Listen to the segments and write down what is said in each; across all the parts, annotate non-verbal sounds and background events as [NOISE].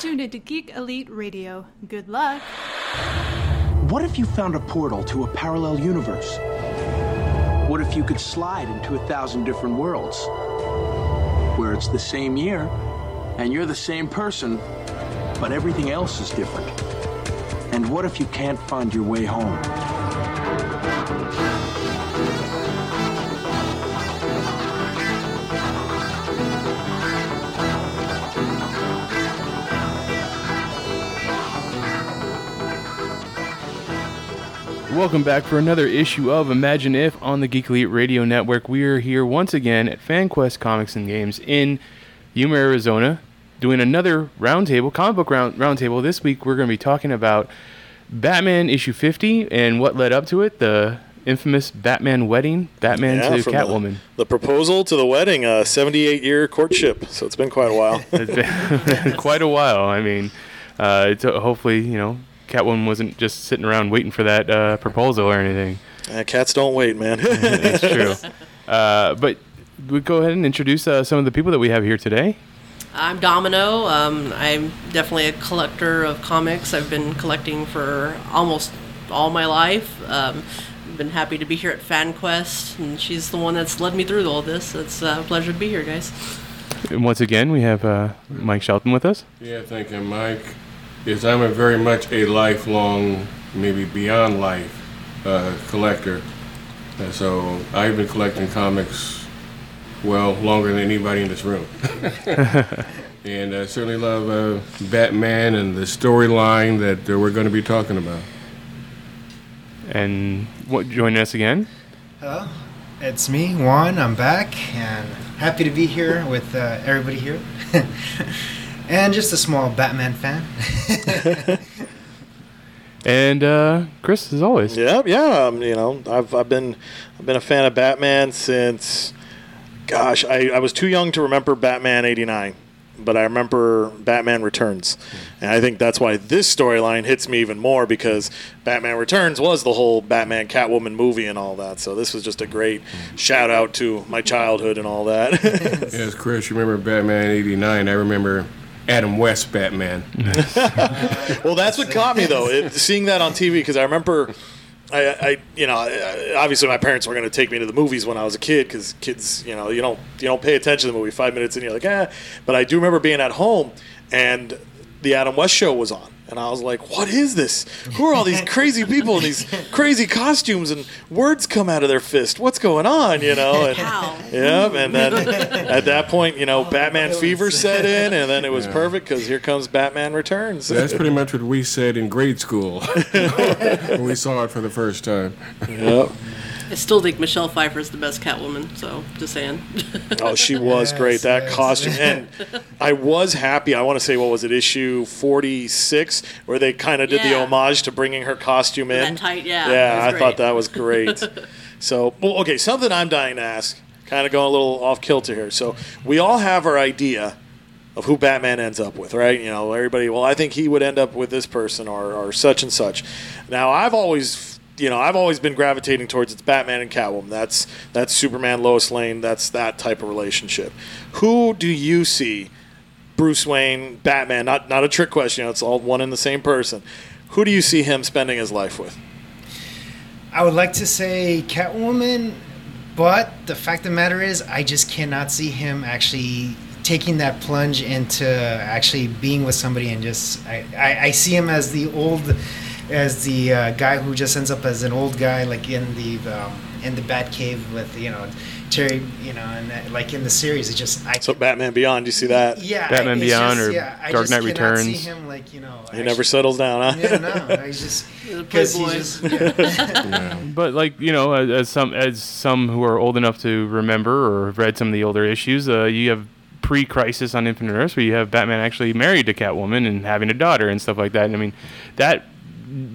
tuned into Geek Elite Radio. Good luck. What if you found a portal to a parallel universe? What if you could slide into a thousand different worlds? Where it's the same year, and you're the same person, but everything else is different. And what if you can't find your way home? Welcome back for another issue of Imagine If on the Geek Elite Radio Network. We are here once again at FanQuest Comics and Games in Yuma, Arizona, doing another roundtable, comic book round roundtable. This week we're going to be talking about Batman issue 50 and what led up to it, the infamous Batman wedding, Batman Yeah, to Catwoman. The, the proposal to the wedding, a 78 year courtship. So it's been quite a while. [LAUGHS] It's been [LAUGHS] quite a while. I mean, uh, it's, uh, hopefully, you know, Catwoman wasn't just sitting around waiting for that uh, proposal or anything. Uh, cats don't wait, man. [LAUGHS] It's true. [LAUGHS] Uh, but we go ahead and introduce uh, some of the people that we have here today. I'm Domino. Um, I'm definitely a collector of comics. I've been collecting for almost all my life. Um, I've been happy to be here at FanQuest, and she's the one that's led me through all this. It's uh, a pleasure to be here, guys. And once again, we have uh, Mike Shelton with us. Yeah, thank you, Mike. Yes, I'm a very much a lifelong, maybe beyond life, uh, collector. And so I've been collecting comics, well, longer than anybody in this room. [LAUGHS] and I certainly love uh, Batman and the storyline that uh, we're going to be talking about. And what, joining us again, Hello, it's me, Juan. I'm back and happy to be here with uh, everybody here. [LAUGHS] and just a small Batman fan. [LAUGHS] and uh, Chris, as always. yeah, yeah. Um, you know, I've, I've been I've been a fan of Batman since, gosh, I, I was too young to remember Batman '89, but I remember Batman Returns, and I think that's why this storyline hits me even more because Batman Returns was the whole Batman Catwoman movie and all that. So this was just a great shout out to my childhood and all that. [LAUGHS] [LAUGHS] Yes, Chris, you remember Batman 89. I remember Adam West Batman. [LAUGHS] well, that's what caught me though, it, seeing that on TV because I remember. I, I, you know, obviously my parents were going to take me to the movies when I was a kid because kids, you know, you don't you don't pay attention to the movie five minutes and you're like, ah. But I do remember being at home and the Adam West show was on, and I was like, what is this? Who are all these crazy people in these [LAUGHS] crazy costumes and words come out of their fist? What's going on? You know? And, [LAUGHS] Wow. Yep, and then [LAUGHS] at that point, you know, oh, Batman fever set in, and then it was perfect because here comes Batman Returns. That's pretty much what we said in grade school when we saw it for the first time. Yep. I still think Michelle Pfeiffer is the best Catwoman, so just saying. Oh, she was great. That yes. costume, and I was happy. I want to say, what was it, issue forty six, where they kind of did the homage to bringing her costume in. That tight, yeah, Yeah, I was thought that was great. [LAUGHS] so, well, okay, something I'm dying to ask, kind of going a little off kilter here. So, we all have our idea of who Batman ends up with, right? You know, everybody. Well, I think he would end up with this person or, or such and such. Now, I've always, you know, I've always been gravitating towards it's Batman and Catwoman. That's that's Superman, Lois Lane. That's that type of relationship. Who do you see? Bruce Wayne, Batman. Not not a trick question. You know, it's all one and the same person. Who do you see him spending his life with? I would like to say Catwoman, but the fact of the matter is, I just cannot see him actually taking that plunge into actually being with somebody and just. I, I, I see him as the old, as the uh, guy who just ends up as an old guy, like in the um, in the Batcave with you know Terry, you know, and that, like in the series, it just I So Batman Beyond. You see that? yeah, Batman it's Beyond just- or yeah, Dark Knight cannot See Returns. him like you know. He never settles down, huh? Yeah, no, I just [LAUGHS] He's a because he's just [LAUGHS] yeah. But like you know, as, as some as some who are old enough to remember or have read some of the older issues, uh, you have pre-crisis on Infinite Earths where you have Batman actually married to Catwoman and having a daughter and stuff like that. And I mean, that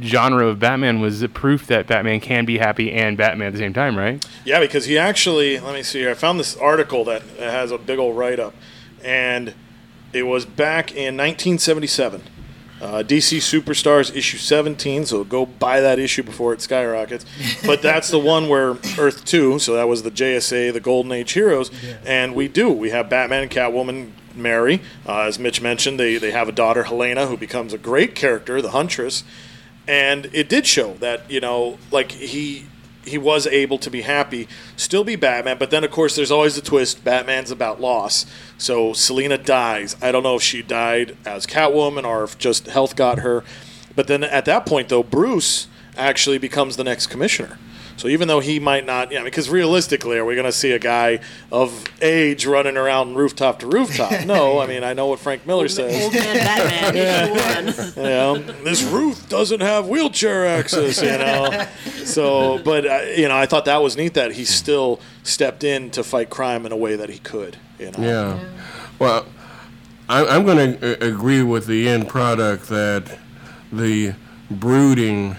genre of Batman was a proof that Batman can be happy and Batman at the same time, right? Yeah, because he actually, let me see here. I found this article that has a big old write up, and it was back in 1977. Uh, Uh, DC Superstars issue 17, so go buy that issue before it skyrockets. [LAUGHS] But that's the one where Earth 2, so that was the JSA, the Golden Age heroes, and we do. We have Batman and Catwoman marry. Uh, as Mitch mentioned, they, they have a daughter, Helena, who becomes a great character, the Huntress. And it did show that, you know, like he he was able to be happy, still be Batman. But then, of course, there's always the twist Batman's about loss. So Selina dies. I don't know if she died as Catwoman or if just health got her. But then at that point, though, Bruce actually becomes the next commissioner. So even though he might not, yeah, because realistically, are we going to see a guy of age running around rooftop to rooftop? [LAUGHS] No, I mean I know what Frank Miller says. Old man Batman, issue [LAUGHS] one. You know, this Ruth doesn't have wheelchair access, you know. So, but uh, you know, I thought that was neat that he still stepped in to fight crime in a way that he could. You know. Yeah. Well, I, I'm going to agree with the end product that the brooding,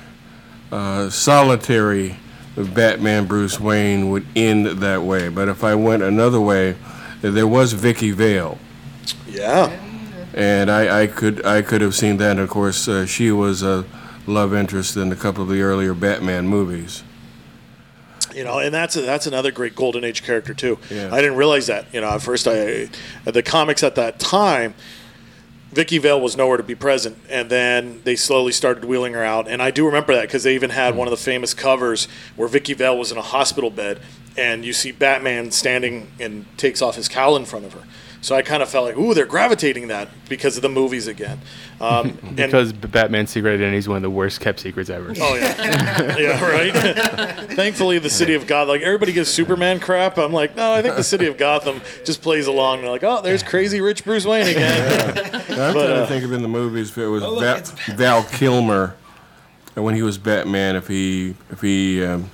uh, solitary Batman Bruce Wayne would end that way. But if I went another way, there was Vicki Vale. Yeah. and I, I could I could have seen that. Of course, uh, she was a love interest in a couple of the earlier Batman movies. You know, and that's a, that's another great golden age character too. Yeah. I didn't realize that. You know, at first I the comics at that time, Vicki Vale was nowhere to be present, and then they slowly started wheeling her out. And I do remember that because they even had one of the famous covers where Vicki Vale was in a hospital bed, and you see Batman standing and takes off his cowl in front of her. So I kind of felt like, ooh, they're gravitating that because of the movies again. Um, [LAUGHS] and- Because Batman's secret identity is one of the worst kept secrets ever. Oh yeah, [LAUGHS] yeah, right. [LAUGHS] Thankfully, the city of God, like everybody gives Superman crap. I'm like, no, I think the city of Gotham just plays along. They're like, oh, there's crazy rich Bruce Wayne again. I'm But, trying uh, to think of in the movies if it was Oh, look, Val, Val Kilmer, and when he was Batman, if he if he um,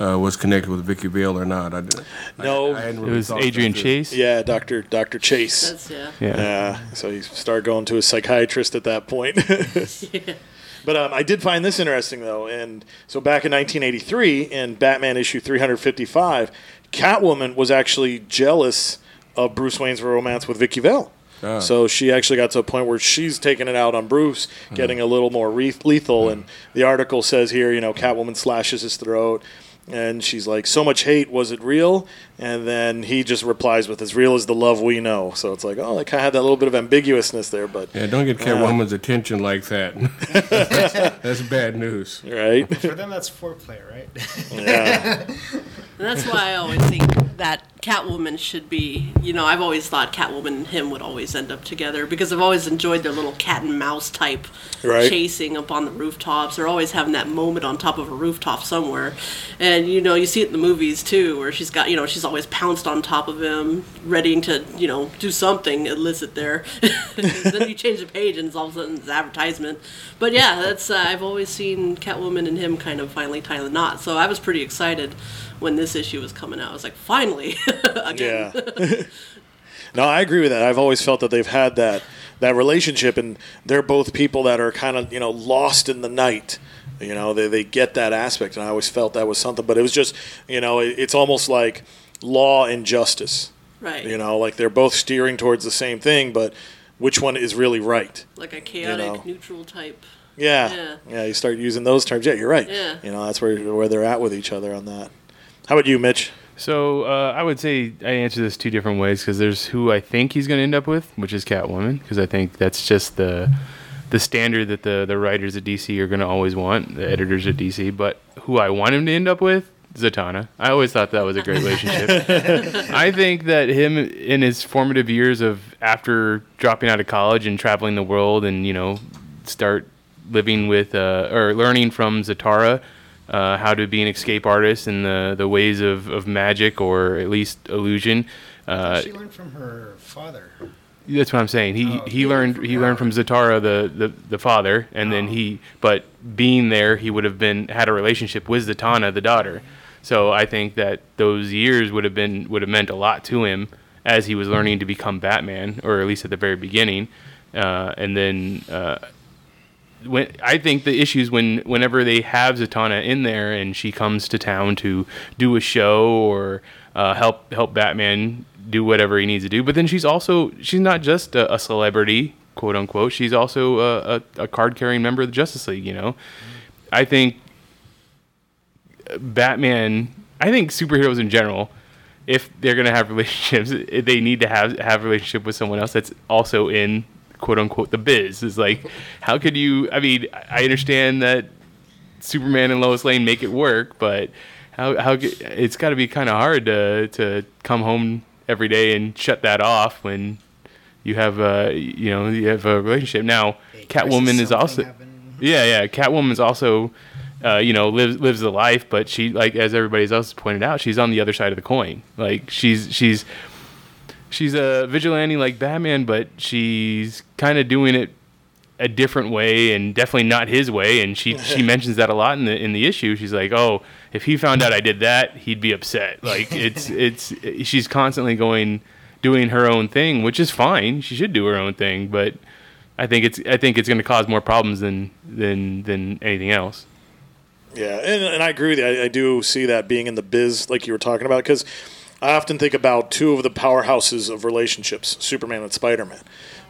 uh, was connected with Vicki Vale or not. I, didn't- No. I, I hadn't It was thought Adrian that through. Chase. yeah, Doctor Doctor Chase. That's, yeah. Yeah. Yeah, so he started going to a psychiatrist at that point. [LAUGHS] [LAUGHS] But um, I did find this interesting though, and so back in 1983, in Batman issue 355, Catwoman was actually jealous of Bruce Wayne's romance with Vicki Vale. Ah. So she actually got to a point where she's taking it out on Bruce, getting a little more re- lethal. And the article says here, you know, Catwoman slashes his throat, and she's like, "So much hate, was it real?" And then he just replies with, "As real as the love we know." So it's like, oh, they kind of had that little bit of ambiguousness there, but Yeah, don't get Catwoman's uh, attention like that. that's, [LAUGHS] that's bad news. right, For them, that's foreplay, right? yeah. [LAUGHS] And that's why I always think that Catwoman should be, you know, I've always thought Catwoman and him would always end up together because I've always enjoyed their little cat and mouse type Right. chasing up on the rooftops. They're always having that moment on top of a rooftop somewhere. And, you know, you see it in the movies too, where she's got, you know, she's always pounced on top of him, ready to, you know, do something illicit there. [LAUGHS] then you change the page and it's all of a sudden it's advertisement. But yeah, that's, uh, I've always seen Catwoman and him kind of finally tie the knot. So I was pretty excited when this issue was coming out. I was like, finally, [LAUGHS] again. Yeah. [LAUGHS] no, I agree with that. I've always felt that they've had that that relationship, and they're both people that are kind of you know lost in the night. You know, they they get that aspect, and I always felt that was something. But it was just you know, it, it's almost like law and justice. Right. You know, like they're both steering towards the same thing, but which one is really right? Like a chaotic, know. neutral type. Yeah. Yeah. yeah, You start using those terms. Yeah, you're right. Yeah. You know, that's where where they're at with each other on that. How about you, Mitch? So uh, I would say I answer this two different ways because there's who I think he's going to end up with, which is Catwoman, because I think that's just the the standard that the the writers at DC are going to always want, the editors at DC. But who I want him to end up with, Zatanna. I always thought that was a great relationship. [LAUGHS] I think that him in his formative years of after dropping out of college and traveling the world and you know start living with uh, or learning from Zatara uh, how to be an escape artist and the the ways of, of magic or at least illusion. Uh, she learned from her father. that's what I'm saying. He Oh, he learned from he learned from Zatara the, the, the father, and then Oh. he but being there he would have been had a relationship with Zatanna the daughter. So I think that those years would have been would have meant a lot to him as he was learning to become Batman, or at least at the very beginning. Uh, and then uh, when I think the issues when whenever they have Zatanna in there and she comes to town to do a show or uh, help help Batman do whatever he needs to do, but then she's also she's not just a, a celebrity quote unquote. She's also a, a, a card carrying member of the Justice League. You know, I think Batman. I think superheroes in general, if they're gonna have relationships, [LAUGHS] they need to have have a relationship with someone else that's also in quote unquote the biz. Is like, how could you? I mean, I understand that Superman and Lois Lane make it work, but how how it's got to be kind of hard to to come home every day and shut that off when you have a you know you have a relationship. Now, Catwoman is also yeah yeah Catwoman's also uh, you know lives lives the life, but she like as everybody else has pointed out, she's on the other side of the coin. Like she's she's she's a vigilante like Batman, but she's kind of doing it a different way and definitely not his way. And she [LAUGHS] she mentions that a lot in the in the issue. She's like, oh, if he found out I did that, he'd be upset. Like it's [LAUGHS] it's she's constantly going doing her own thing, which is fine. She should do her own thing, but I think it's I think it's going to cause more problems than than than anything else. Yeah, and, and I agree with you. I, I do see that being in the biz, like you were talking about, because I often think about two of the powerhouses of relationships Superman and Spider Man.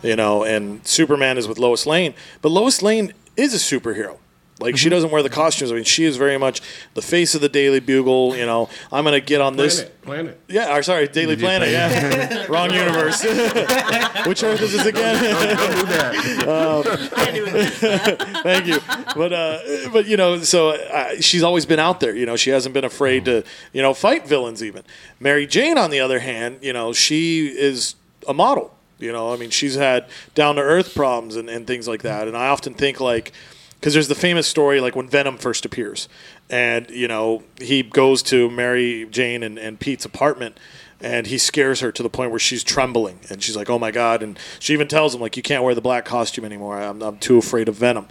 You know, and Superman is with Lois Lane, but Lois Lane is a superhero. Like she doesn't wear the costumes. I mean, she is very much the face of the Daily Bugle. You know, I'm gonna get on this. Planet, planet. Yeah, or sorry, Daily Planet. Yeah, wrong [LAUGHS] universe. [LAUGHS] Which Earth is this again? [LAUGHS] Thank you. But uh, but you know, so uh, she's always been out there. You know, she hasn't been afraid to you know fight villains. Even Mary Jane, on the other hand, you know, she is a model. You know, I mean, she's had down to earth problems and, and things like that. And I often think like. Because there's the famous story, like when Venom first appears, and you know he goes to Mary Jane and, and Pete's apartment, and he scares her to the point where she's trembling. And she's like oh my god. And she even tells him like you can't wear the black costume anymore. I'm, I'm too afraid of venom.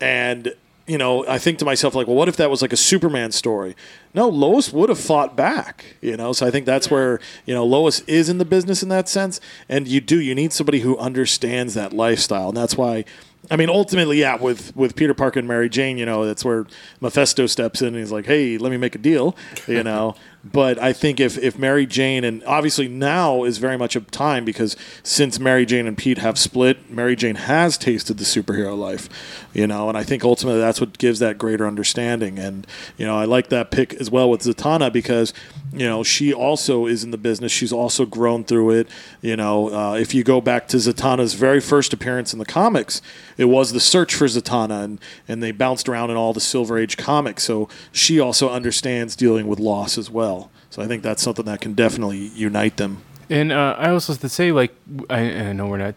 And you know i think to myself like well what if that was like a superman story? No lois would have fought back you know? So i think that's where you know lois is in the business in that sense. And you do you need somebody who understands that lifestyle. And that's why I mean, ultimately, yeah, with, with Peter Parker and Mary Jane, you know, that's where Mephisto steps in and he's like, hey, let me make a deal, you [LAUGHS] know. But I think if, if Mary Jane, and obviously now is very much a time because since Mary Jane and Pete have split, Mary Jane has tasted the superhero life, you know, and I think ultimately that's what gives that greater understanding. And, you know, I like that pick as well with Zatanna because, you know, she also is in the business. She's also grown through it. You know, uh, if you go back to Zatanna's very first appearance in the comics, it was the search for Zatanna, and, and they bounced around in all the Silver Age comics. So she also understands dealing with loss as well. So I think that's something that can definitely unite them. And uh, I also have to say, like, I, I know we're not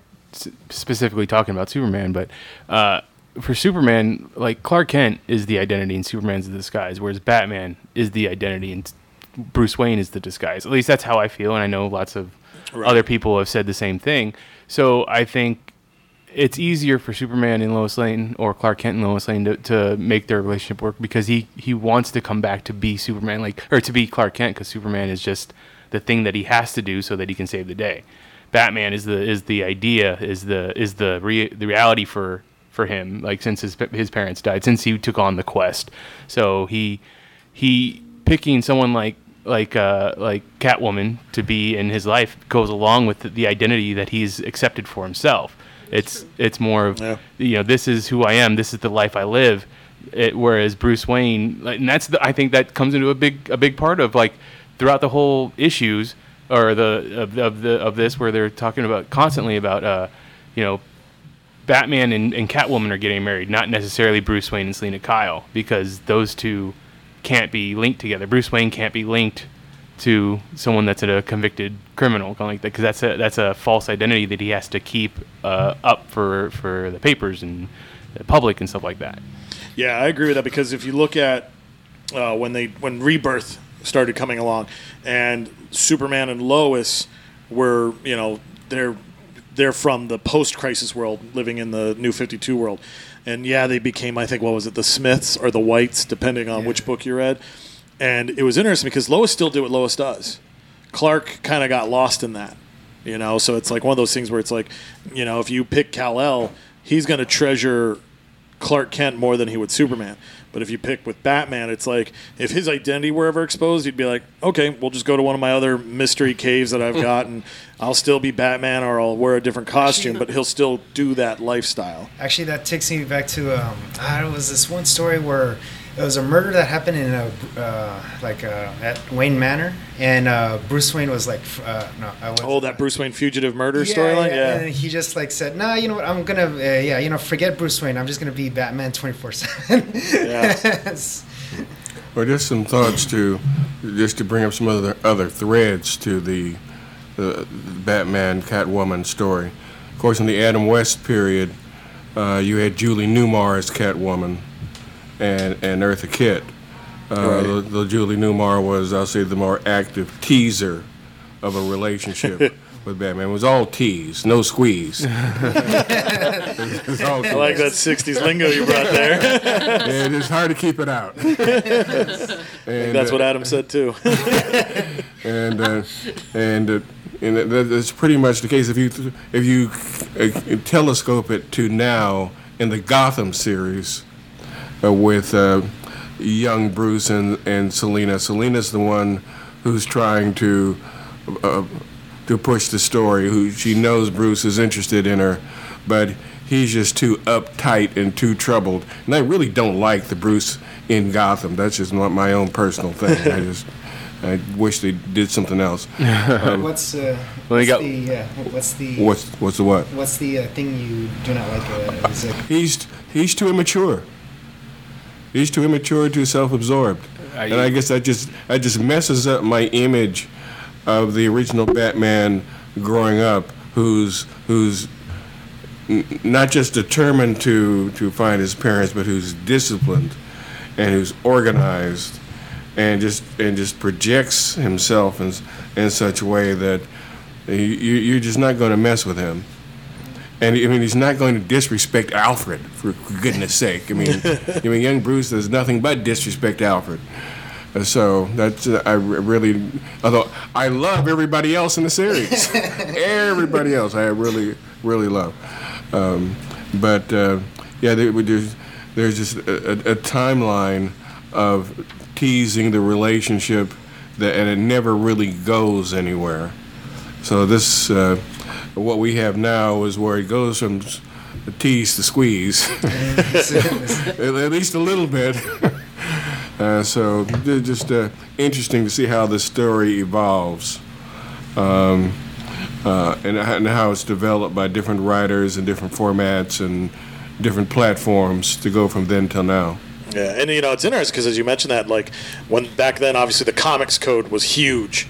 specifically talking about Superman, but uh, for Superman, like Clark Kent is the identity and Superman's the disguise, whereas Batman is the identity and Bruce Wayne is the disguise. At least that's how I feel, and I know lots of Right. other people have said the same thing. So I think it's easier for Superman and Lois Lane or Clark Kent and Lois Lane to, to make their relationship work because he, he wants to come back to be Superman, like or to be Clark Kent because Superman is just the thing that he has to do so that he can save the day. Batman is the is the idea is the is the the reality for for him like since his his parents died since he took on the quest. So he he picking someone like like uh, like Catwoman to be in his life goes along with the identity that he's accepted for himself. It's it's more of Yeah. you know this is who I am. This is the life I live. It, whereas Bruce Wayne, and that's the, I think that comes into a big a big part of like throughout the whole issues or the of, of the of this where they're talking about constantly about uh you know Batman and, and Catwoman are getting married, not necessarily Bruce Wayne and Selina Kyle, because those two can't be linked together. Bruce Wayne can't be linked to someone that's a convicted criminal, kind of like that, because that's a that's a false identity that he has to keep uh, up for for the papers and the public and stuff like that. Yeah, I agree with that because if you look at uh, when they when Rebirth started coming along, and Superman and Lois were you know they're they're from the post crisis world, living in the New Fifty Two world, and yeah, they became I think what was it the Smiths or the Whites, depending on which book you read, and it was interesting because Lois still did what Lois does. Clark kind of got lost in that, you know. So it's like one of those things where it's like, you know, if you pick Kal El, he's going to treasure Clark Kent more than he would Superman. But if you pick with Batman, it's like if his identity were ever exposed, he'd be like, okay, we'll just go to one of my other mystery caves that I've [LAUGHS] got, and I'll still be Batman, or I'll wear a different costume, but he'll still do that lifestyle. Actually, that takes me back to um, it was this one story where it was a murder that happened in a uh, like uh, at Wayne Manor, and uh, Bruce Wayne was like, uh, no, I was. Oh, that Bruce Wayne fugitive murder yeah, storyline, yeah, yeah. And he just like said, "Nah, you know what? I'm gonna, uh, yeah, you know, forget Bruce Wayne. I'm just gonna be Batman 24 seven. Yeah. [LAUGHS] Well, just some thoughts to, just to bring up some other other threads to the, the Batman Catwoman story. Of course, in the Adam West period, uh, you had Julie Newmar as Catwoman, and and Eartha Kitt. Uh, Right. the, the Julie Newmar was, I'll say, the more active teaser of a relationship [LAUGHS] with Batman. It was all tease, no squeeze. [LAUGHS] [LAUGHS] All I like that 60s lingo you brought there. Yeah, it is hard to keep it out. and, That's uh, what Adam said, too. and uh, and uh, and that's pretty much the case. If you if you uh, telescope it to now in the Gotham series with uh, young Bruce and and Selina. Selina's the one who's trying to. Uh, to push the story, who she knows Bruce is interested in her, but he's just too uptight and too troubled. And I really don't like the Bruce in Gotham. That's just not my own personal thing. I just I wish they did something else. [LAUGHS] what's uh, Well, what's you got- the uh, what's the What's what's the what? what's the uh, thing you do not like? Uh, is it, He's he's too immature. He's too immature, too self-absorbed, and I guess that just that just messes up my image of the original Batman growing up, who's who's n- not just determined to to find his parents, but who's disciplined and who's organized, and just and just projects himself in in such a way that you- you're just not going to mess with him. And I mean, he's not going to disrespect Alfred for goodness sake. I mean, [LAUGHS] I mean, young Bruce does nothing but disrespect Alfred. Uh, So that's uh, I really, although I love everybody else in the series, [LAUGHS] everybody else I really really love. Um, but uh, yeah, there, there's there's just a, a, a timeline of teasing the relationship that, and it never really goes anywhere. So this, uh, what we have now is where it goes from the tease to squeeze, [LAUGHS] at at least a little bit. [LAUGHS] Uh, so ju- just uh, interesting to see how this story evolves, um, uh, and, and how it's developed by different writers and different formats and different platforms to go from then till now. Yeah, and you know it's interesting because as you mentioned that, like when back then, obviously the comics code was huge,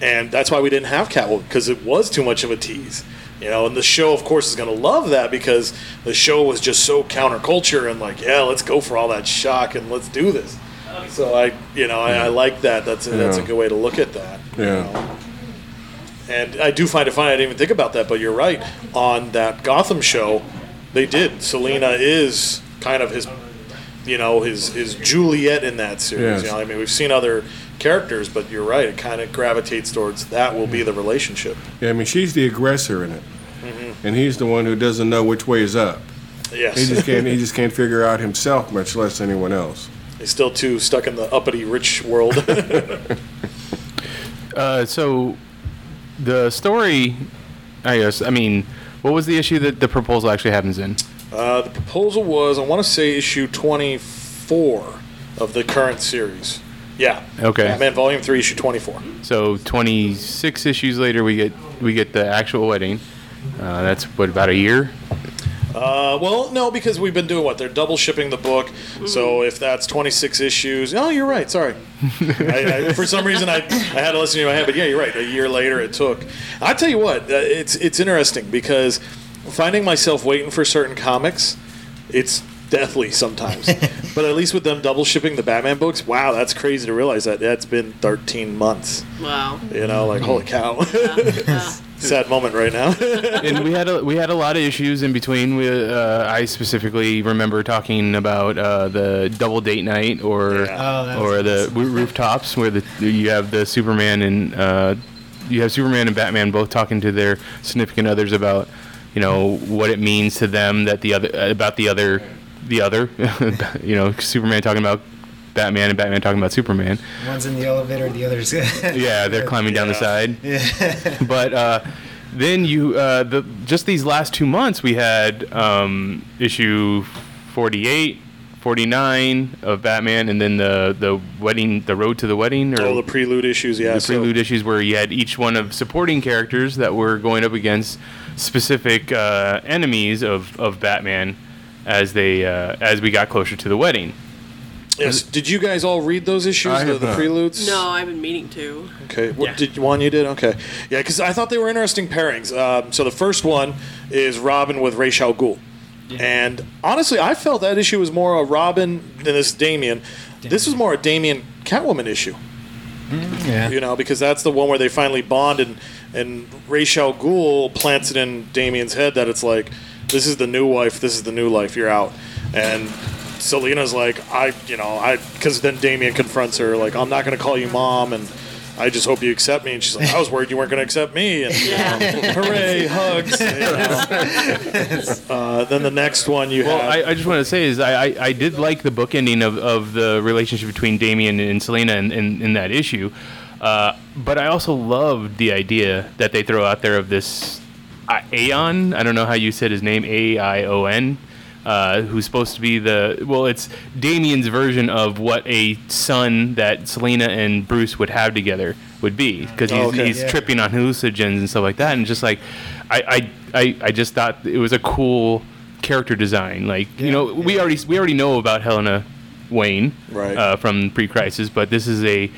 and that's why we didn't have Catwoman because it was too much of a tease. You know, and the show, of course, is going to love that because the show was just so counterculture and like, yeah, let's go for all that shock and let's do this. So I, you know, I, I like that. That's a, that's a good way to look at that. you Yeah. know. And I do find it funny. I didn't even think about that, but you're right. On that Gotham show, they did. Selina is kind of his, you know, his his Juliet in that series. Yes. You know, I mean, we've seen other characters, but you're right. It kind of gravitates towards that will be the relationship. Yeah, I mean she's the aggressor in it, and he's the one who doesn't know which way is up. Yes, He just can't. he just can't figure out himself, much less anyone else. he's still too stuck in the uppity rich world. [LAUGHS] Uh, so the story, I guess. I mean, what was the issue that the proposal actually happens in? uh, the proposal was, I want to say, issue 24 of the current series. Yeah. Okay. Batman Volume Three, Issue 24. So 26 issues later, we get we get the actual wedding. Uh, that's what about a year. Uh, well, no, because we've been doing what? They're double shipping the book. So if that's 26 issues. Oh, you're right. Sorry. [LAUGHS] I, I, for some reason, I, I had to listen to in my head. But yeah, you're right. A year later, it took. I tell you what, uh, it's, it's interesting because finding myself waiting for certain comics, it's deathly sometimes. [LAUGHS] but at least with them double shipping the Batman books, wow, that's crazy to realize that that's been 13 months. Wow. You know, like, holy cow. [LAUGHS] Yeah. Sad moment right now. [LAUGHS] and we had a, we had a lot of issues in between. We, uh, I specifically remember talking about uh, the double date night or Yeah. Oh, or was the roo- rooftops where the you have the Superman and uh, you have Superman and Batman both talking to their significant others about you know what it means to them that the other about the other the other. [LAUGHS] you know, Superman talking about Batman and Batman talking about Superman. One's in the elevator, the other's. [LAUGHS] Yeah, they're climbing down the Yeah. side. [LAUGHS] but uh, then you, uh, the just these last two months, we had um, issue 48, 49 of Batman, and then the the wedding, the road to the wedding, or All the prelude issues, yeah. the so- prelude issues where you had each one of supporting characters that were going up against specific uh, enemies of, of Batman as they uh, as we got closer to the wedding. yes. Did you guys all read those issues, I the, have the not. preludes? No, I've been meaning to. Okay. What, Yeah. Did one you did? Okay. Yeah, because I thought they were interesting pairings. Um, so the first one is Robin with Ra's al Ghul. And honestly, I felt that issue was more a Robin than this Damian. This was more a Damian Catwoman issue. yeah. you know, because that's the one where they finally bond and and Ra's al Ghul plants it in Damian's head that it's like, this is the new wife, this is the new life, you're out, and Selina's like, I, you know, I, because then Damian confronts her like, I'm not gonna call you mom, and I just hope you accept me, and she's like, I was worried you weren't gonna accept me, and you know, hooray, hugs. you know. [LAUGHS] uh, then the next one you Well, have, I, I just want to say is I, I, I did like the bookending of, of the relationship between Damian and Selina in, in, in that issue, uh, but I also loved the idea that they throw out there of this Aion. I don't know how you said his name, A I O N. Uh, who's supposed to be the well? It's Damian's version of what a son that Selina and Bruce would have together would be, because he's, Oh, okay. he's Yeah. tripping on hallucinogens and stuff like that, and just like I, I, I, I just thought it was a cool character design. Like you Yeah, know, we already we already know about Helena Wayne Right. uh, from pre-crisis, but this is a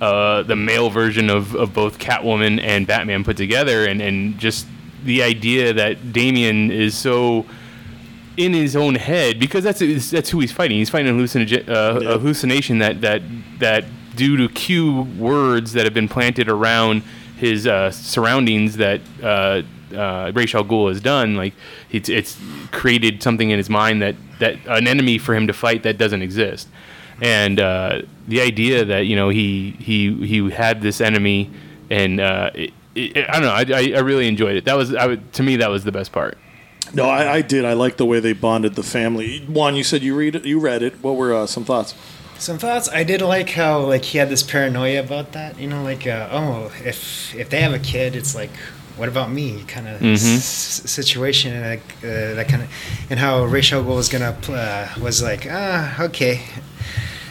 uh, the male version of, of both Catwoman and Batman put together, and, and just the idea that Damian is so in his own head because that's that's who he's fighting. He's fighting a, hallucinogen, uh, Yeah. a hallucination that that that due to cue words that have been planted around his uh, surroundings that uh, uh, Ra's al Ghul has done. Like it's it's created something in his mind that that an enemy for him to fight that doesn't exist. And uh, the idea that you know he he he had this enemy, and uh, it, I don't know. I, I, I really enjoyed it. That was I would, to me that was the best part. no, I, I did. I like the way they bonded the family. Juan, you said you read it, you read it. What were uh, some thoughts? Some thoughts. I did like how like he had this paranoia about that. You know, like uh, oh, if if they have a kid, it's like, what about me? Kind of s- situation, and like uh, that kind of, and how Ra's al Ghul was gonna uh, was like, ah, okay,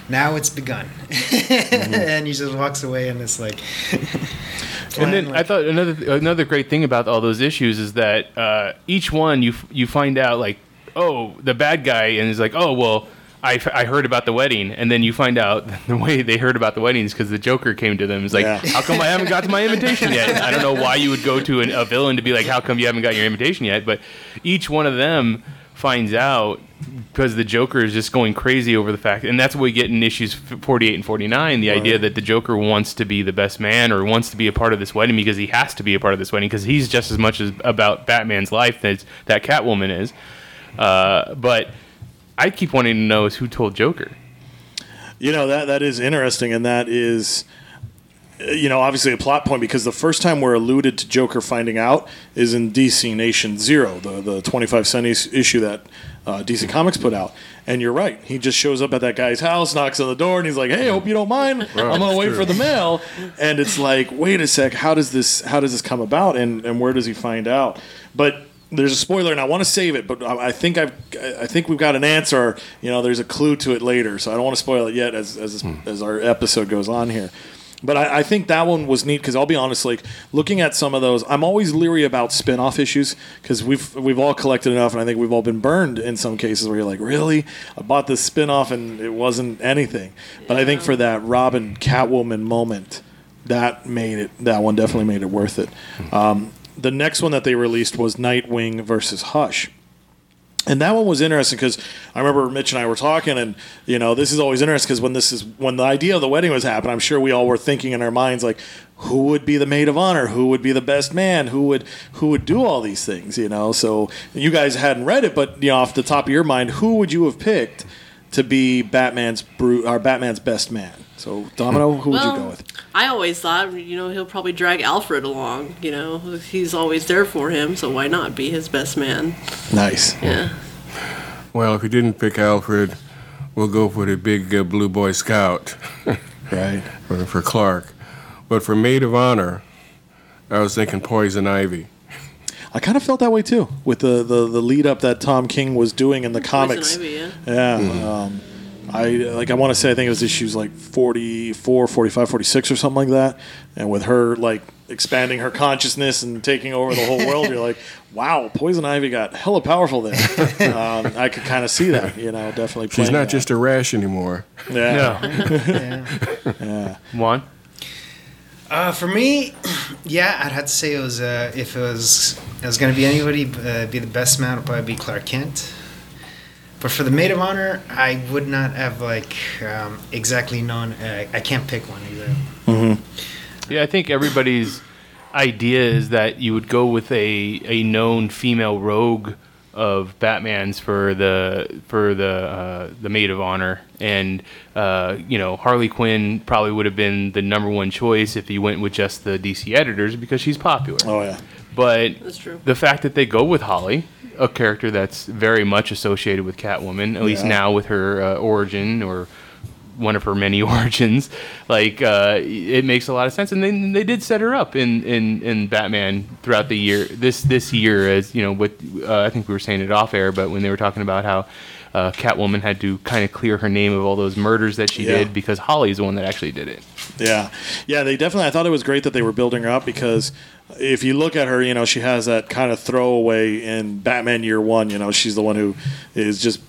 now it's begun, [LAUGHS] and he just walks away, and it's like. And then fine, I thought another another great thing about all those issues is that uh, each one you you find out like oh the bad guy and he's like oh well I, f- I heard about the wedding. And then you find out [LAUGHS] the way they heard about the wedding is because the Joker came to them. It's like Yeah. how come I haven't got to my invitation yet? I don't know why you would go to an, a villain to be like how come you haven't got your invitation yet? But each one of them finds out because the Joker is just going crazy over the fact, and that's what we get in issues 48 and 49. The idea that the Joker wants to be the best man or wants to be a part of this wedding because he has to be a part of this wedding because he's just as much as about Batman's life as that Catwoman is. Uh, but I keep wanting to know is who told Joker. You know that that is interesting, and that is, you know, obviously a plot point because the first time we're alluded to Joker finding out is in DC Nation Zero, the the twenty five cent issue that uh, DC Comics put out. And you're right, he just shows up at that guy's house, knocks on the door, and he's like, "Hey, I hope you don't mind. I'm gonna wait true. for the mail." And it's like, wait a sec, how does this how does this come about, and and where does he find out? But there's a spoiler, and I want to save it, but I I think I've, I think we've got an answer. You know, there's a clue to it later, so I don't want to spoil it yet as as, as our episode goes on here. But I, I think that one was neat because I'll be honest, like looking at some of those, I'm always leery about spin-off issues because we've we've all collected enough, and I think we've all been burned in some cases where you're like, really, I bought this spin-off and it wasn't anything. But I think for that Robin Catwoman moment, that made it. That one definitely made it worth it. Um, the next one that they released was Nightwing versus Hush. And that one was interesting because I remember Mitch and I were talking, and you know, this is always interesting because when this is when the idea of the wedding was happening, I'm sure we all were thinking in our minds like, who would be the maid of honor? Who would be the best man? Who would who would do all these things? You know, so you guys hadn't read it, but you know, off the top of your mind, who would you have picked to be Batman's bru- or Batman's best man? So Domino, who would you go with? I always thought, you know, he'll probably drag Alfred along. You know, he's always there for him, so why not be his best man? Nice. Yeah. Well, if you didn't pick Alfred, we'll go for the big uh, blue boy scout [LAUGHS] Right. for, for Clark. But for maid of honor, I was thinking Poison Ivy. I kind of felt that way too with the, the, the lead up that Tom King was doing in the comics. Ivy, yeah. Yeah. Um, I like I want to say I think it was issues like 44, 45, 46 or something like that. And with her like expanding her consciousness and taking over the whole world, you're like, [LAUGHS] wow, Poison Ivy got hella powerful there. [LAUGHS] um, I could kind of see that, you know, definitely. She's not that. just a rash anymore. yeah. No. [LAUGHS] Yeah. Juan? Uh, for me, [CLEARS THROAT] yeah, I'd have to say it was uh, if it was it was gonna be anybody, uh, be the best man, it'd probably be Clark Kent. But for the maid of honor, I would not have like um, exactly known. Uh, I can't pick one either. Yeah, I think everybody's idea is that you would go with a, a known female rogue of Batman's for the for the uh, the maid of honor, and uh, you know Harley Quinn probably would have been the number one choice if you went with just the DC editors because she's popular. Oh yeah. But That's true. the fact that they go with Holly, a character that's very much associated with Catwoman, at least now with her uh, origin or one of her many [LAUGHS] origins, like uh, it makes a lot of sense. And then they did set her up in, in, in Batman throughout the year. This this year, as you know, with uh, I think we were saying it off air, but when they were talking about how. Uh, Catwoman had to kind of clear her name of all those murders that she Yeah. did because Holly's the one that actually did it. Yeah, yeah. They definitely. I thought it was great that they were building her up because if you look at her, you know, she has that kind of throwaway in Batman Year One. You know, she's the one who is just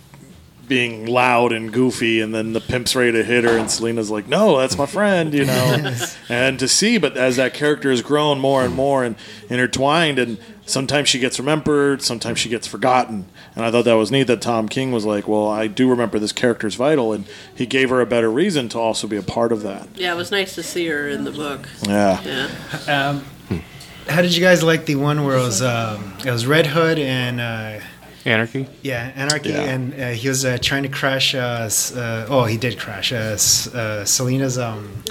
being loud and goofy, and then the pimp's ready to hit her, and Selina's like, "No, that's my friend," you know. [LAUGHS] and to see, but as that character has grown more and more and intertwined, and sometimes she gets remembered, sometimes she gets forgotten. And I thought that was neat that Tom King was like, "Well, I do remember this character's vital," and he gave her a better reason to also be a part of that. Yeah, it was nice to see her in the book. Yeah. Yeah. Um, how did you guys like the one where it was um, it was Red Hood and uh, Anarchy. yeah Anarchy Yeah. and uh, he was uh, trying to crash uh, uh, oh he did crash uh, uh, Selina's um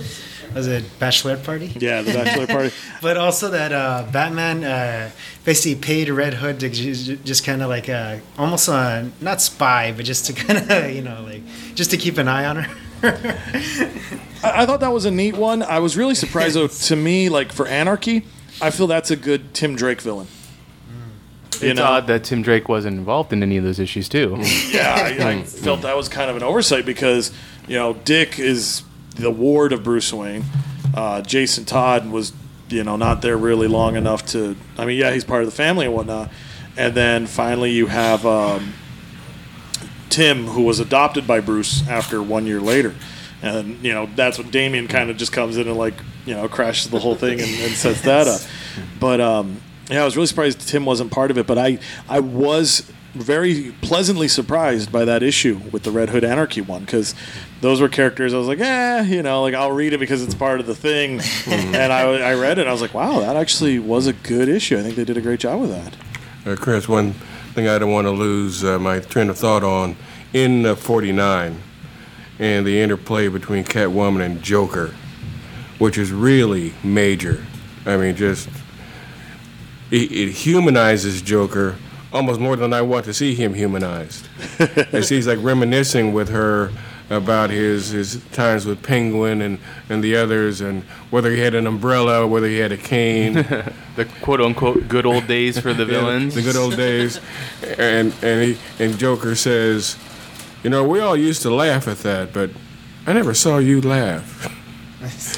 was it bachelorette party Yeah, the bachelor party. [LAUGHS] but also that uh, Batman uh, basically paid Red Hood to ju- just kind of like uh, almost uh, not spy but just to [LAUGHS] kind of you know like just to keep an eye on her [LAUGHS] I, I thought that was a neat one. I was really surprised though. To me, like for Anarchy, I feel that's a good Tim Drake villain. You it's know? odd that Tim Drake wasn't involved in any of those issues too. [LAUGHS] Yeah, I, I felt that was kind of an oversight because you know Dick is the ward of Bruce Wayne. Uh, Jason Todd was you know not there really long enough to. I mean, yeah, he's part of the family and whatnot. And then finally, you have um, Tim, who was adopted by Bruce after one year later. And you know that's when Damian kind of just comes in and like you know crashes the whole thing and, and sets that up. But um, yeah, I was really surprised Tim wasn't part of it. But I I was very pleasantly surprised by that issue with the Red Hood Anarchy one because those were characters I was like, eh, you know, like I'll read it because it's part of the thing. and I, I read it, and I was like, wow, that actually was a good issue. I think they did a great job with that. Uh, Chris, one thing I don't want to lose uh, my train of thought on in uh, 49 and the interplay between Catwoman and Joker, which is really major. I mean, just it, it humanizes Joker almost more than I want to see him humanized. [LAUGHS] As he's like reminiscing with her about his, his times with Penguin and, and the others, and whether he had an umbrella, whether he had a cane. [LAUGHS] the quote unquote good old days for the [LAUGHS] Yeah, villains. the good old days. And and he, and Joker says, you know, we all used to laugh at that, but I never saw you laugh.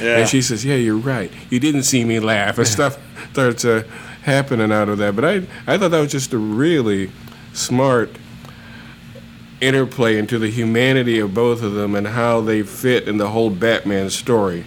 Yeah. And she says, yeah, you're right. You didn't see me laugh. And stuff starts uh, happening out of that. But I I thought that was just a really smart interplay into the humanity of both of them and how they fit in the whole Batman story.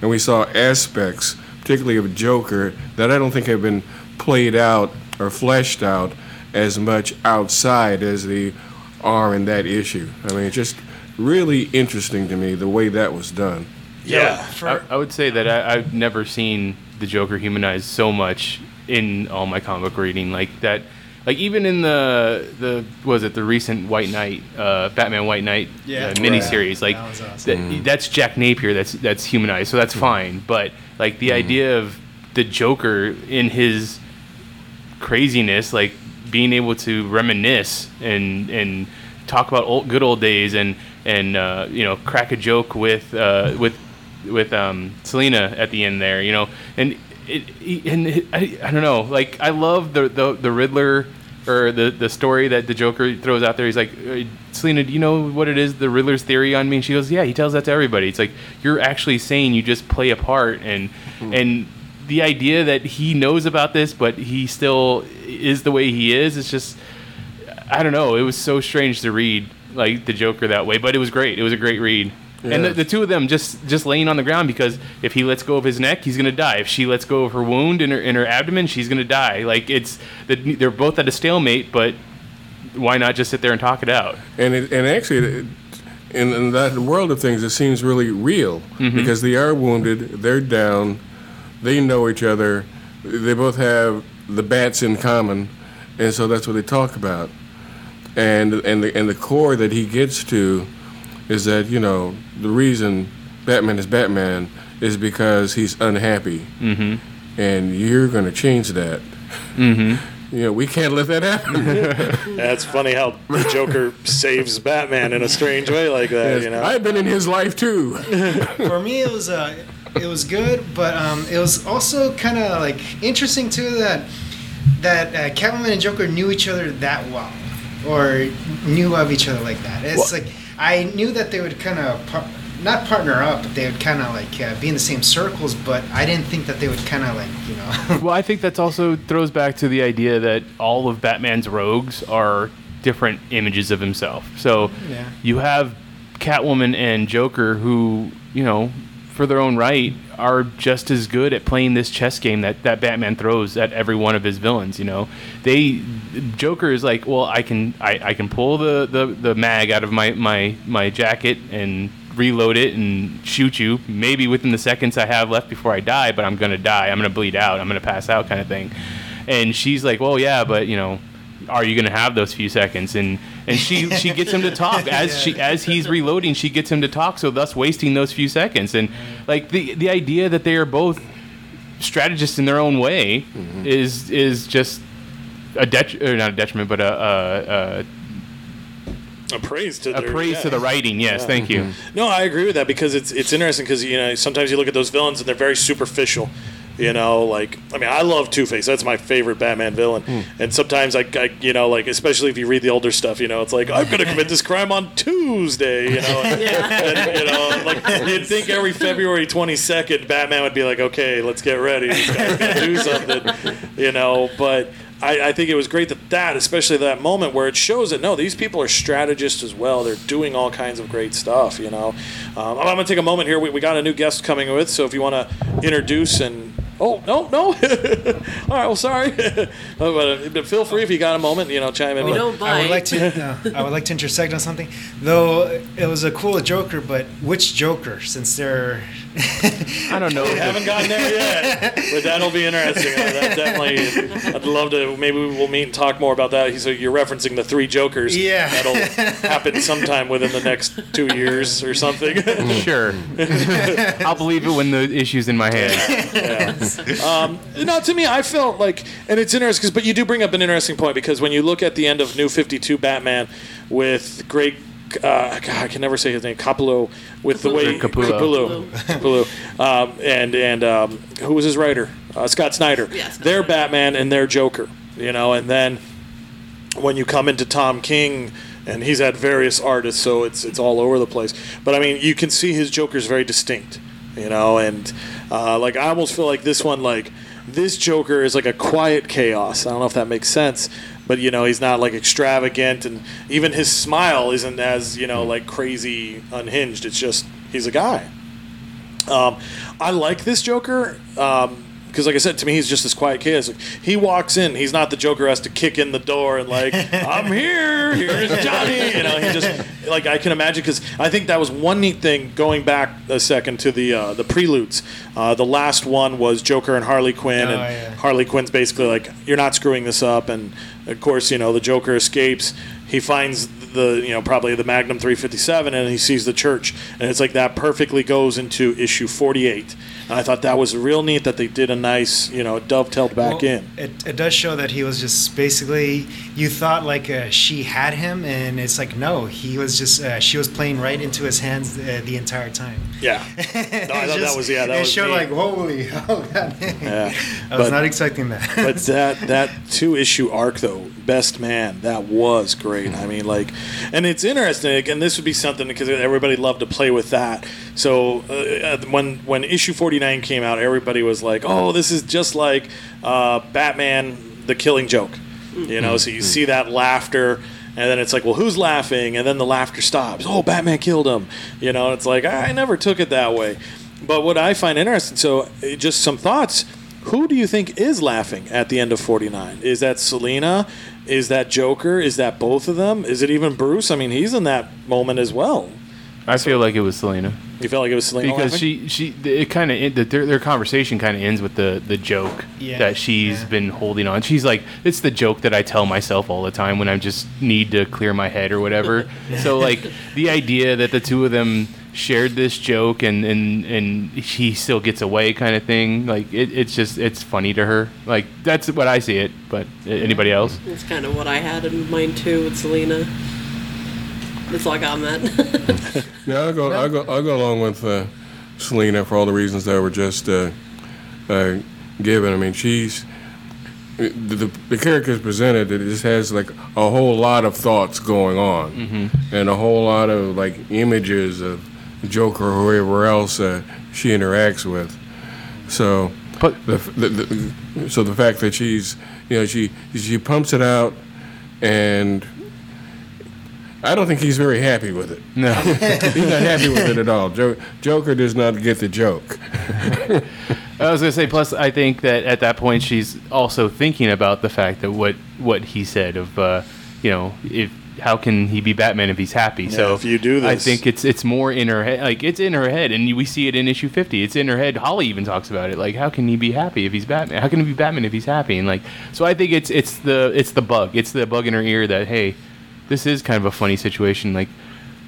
And we saw aspects, particularly of Joker, that I don't think have been played out or fleshed out as much outside as they are in that issue. I mean, it's just really interesting to me the way that was done. Yeah. I, I would say that I, I've never seen the Joker humanized so much in all my comic reading. Like that, like even in the the was it the recent White Knight, uh, Batman White Knight Yeah. uh, miniseries. Like That was awesome. that, that's Jack Napier. That's that's humanized, so that's fine. But like the idea of the Joker in his craziness, like being able to reminisce and and talk about old, good old days and and uh, you know crack a joke with uh, with with um, Selina at the end there, you know, and it, it- and it, I, I don't know, like I love the the, the Riddler or the the story that the Joker throws out there. He's like, "Uh, Selina, do you know what it is? The Riddler's theory on me. And she goes, Yeah. He tells that to everybody. It's like you're actually saying you just play a part, and and the idea that he knows about this, but he still is the way he is. It's just I don't know. It was so strange to read like the Joker that way, but it was great. It was a great read. And the, the two of them just just laying on the ground because if he lets go of his neck, he's gonna die. If she lets go of her wound in her in her abdomen, she's gonna die. Like it's they're both at a stalemate, but why not just sit there and talk it out? And it, and actually, it- in, in that world of things, it seems really real mm-hmm. because they are wounded, they're down, they know each other, they both have the bats in common, and so that's what they talk about. And and the and the core that he gets to is that you know the reason Batman is Batman is because he's unhappy, mm-hmm. and you're going to change that. Mm-hmm. [LAUGHS] You know, we can't let that happen. [LAUGHS] That's funny how the Joker saves Batman in a strange way like that. You know, I've been in his life too. [LAUGHS] For me, it was uh, it was good, but um, it was also kind of like interesting too that that uh, Catwoman and Joker knew each other that well, or knew of each other like that. It's like I knew that they would kind of par- not partner up, but they would kind of like uh, be in the same circles. But I didn't think that they would kind of like you know. [LAUGHS] Well, I think that's also throws back to the idea that all of Batman's rogues are different images of himself. So Yeah. you have Catwoman and Joker who, you know, for their own right, are just as good at playing this chess game that, that Batman throws at every one of his villains, you know. They Joker is like, well, I can I, I can pull the, the, the mag out of my, my, my jacket and reload it and shoot you maybe within the seconds I have left before I die, but I'm gonna die. I'm gonna bleed out. I'm gonna pass out, kind of thing. And she's like, "Well, yeah, but you know, are you gonna have those few seconds?" And and she she gets him to talk [LAUGHS] as she as he's reloading. She gets him to talk, so thus wasting those few seconds. And like the the idea that they are both strategists in their own way mm-hmm. is is just a det or not a detriment, but a, a, a praise to a, a their- praise yeah. to the writing. Yes, thank you. No, I agree with that because it's it's interesting because you know sometimes you look at those villains and they're very superficial. You know, like I mean, I love Two Face. That's my favorite Batman villain. And sometimes I, I, you know, like especially if you read the older stuff, you know, it's like I'm going to commit this crime on Tuesday. You know, [LAUGHS] and, and, you know, like [LAUGHS] you'd think every February 22nd, Batman would be like, okay, let's get ready. This guy's going to do [LAUGHS] something. You know, but. I, I think it was great that that, especially that moment where it shows that no, these people are strategists as well. They're doing all kinds of great stuff. You know, um, I'm going to take a moment here. We, we got a new guest coming with, so if you want to introduce and oh no no, [LAUGHS] all right, well sorry, [LAUGHS] but uh, feel free if you got a moment. You know, chime in. We But- don't I would like to. Uh, I would like to intersect on something, though. It was a cool Joker, but which Joker? Since they're [LAUGHS] I don't know. We haven't gotten there yet, [LAUGHS] but that'll be interesting. Uh, that definitely, I'd love to. Maybe we'll meet and talk more about that. So you're referencing the three Jokers. Yeah. that'll [LAUGHS] happen sometime within the next two years or something. Sure. I'll believe it when the issue's in my hand. Um, no, to me, I felt like, and it's interesting, cause, but you do bring up an interesting point because when you look at the end of New Fifty Two Batman with great. Uh, God, I can never say his name. Capullo, with the way Capullo. Capullo, Capullo, um, and and um, who was his writer? Uh, Scott Snyder. Yeah, Scott their Snyder. Batman and their Joker. You know, and then when you come into Tom King, and he's had various artists, so it's it's all over the place. But I mean, you can see his Joker's very distinct, you know, and uh, like I almost feel like this one, like this Joker is like a quiet chaos. I don't know if that makes sense, but you know, he's not like extravagant, and even his smile isn't as you know like crazy unhinged. It's just he's a guy. Um, I like this Joker because, like I said, to me, he's just this quiet chaos. Like, he walks in, he's not the Joker who has to kick in the door and like, [LAUGHS] "I'm here, here's Johnny." You know, he just like I can imagine because I think that was one neat thing. Going back a second to the uh, the preludes, uh, the last one was Joker and Harley Quinn, Oh, and yeah. Harley Quinn's basically like, "You're not screwing this up," and of course, you know, the Joker escapes. He finds the you know probably the Magnum 357 and he sees the church and it's like that perfectly goes into issue 48 and I thought that was real neat that they did a nice you know dovetailed back Well, in It, it does show that he was just basically. You thought like uh, she had him, and it's like no, he was just. Uh, she was playing right into his hands uh, the entire time. yeah [LAUGHS] no, I thought that was yeah that it was showed neat. like holy [LAUGHS] hell, God. Yeah. I was But- not expecting that. but that that [LAUGHS] two issue arc though best man that was great i mean like and it's interesting and this would be something because everybody loved to play with that so uh, when when issue 49 came out everybody was like oh this is just like uh, batman the killing joke you know so you see that laughter and then it's like, well, who's laughing? And then the laughter stops. Oh, Batman killed him. You know, it's like I never took it that way. But what I find interesting, so uh, just some thoughts. Who do you think is laughing at the end of 49? Is that Selina? Is that Joker? Is that both of them? Is it even Bruce? I mean, he's in that moment as well. I feel like it was Selina You felt like it was Selina because laughing? she she it kind of their, their conversation kind of ends with the the joke Yeah, that she's yeah. been holding on. She's like, it's the joke that I tell myself all the time when I just need to clear my head or whatever. [LAUGHS] so like the idea that the two of them shared this joke and and and he still gets away kind of thing like it, it's just it's funny to her like that's what i see it but anybody else That's kind of what I had in mind too with Selina. That's all I got on that. [LAUGHS] Yeah, I'll go. I'll go. I'll go along with uh, Selina for all the reasons that were just uh, uh, given. I mean, she's the, the the character is presented. It just has like a whole lot of thoughts going on, and a whole lot of like images of Joker or whoever else uh, she interacts with. So, But- the, the, the so the fact that she's you know she she pumps it out, and I don't think he's very happy with it. no [LAUGHS] He's not happy with it at all. Jo- Joker does not get the joke. [LAUGHS] I was gonna say. Plus, I think that at that point, she's also thinking about the fact that what what he said of, uh, you know, if how can he be Batman if he's happy? so if you do this, I think it's it's more in her head. Like it's in her head, and we see it in issue fifty. It's in her head. Holly even talks about it. Like, how can he be happy if he's Batman? How can he be Batman if he's happy? And like, so I think it's it's the it's the bug. It's the bug in her ear that hey, this is kind of a funny situation. Like,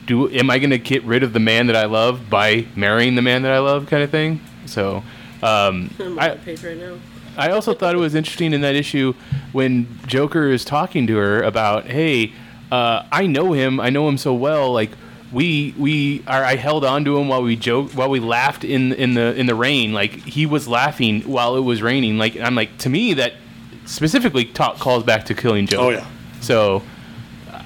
do am I going to get rid of the man that I love by marrying the man that I love, kind of thing? So, um, [LAUGHS] I'm on I, page right now. I also thought it was interesting in that issue when Joker is talking to her about, hey, uh, I know him, I know him so well, like. We we are I held on to him while we joked while we laughed in in the in the rain like he was laughing while it was raining like I'm like to me that specifically ta- calls back to Killing Joke. Oh, yeah. So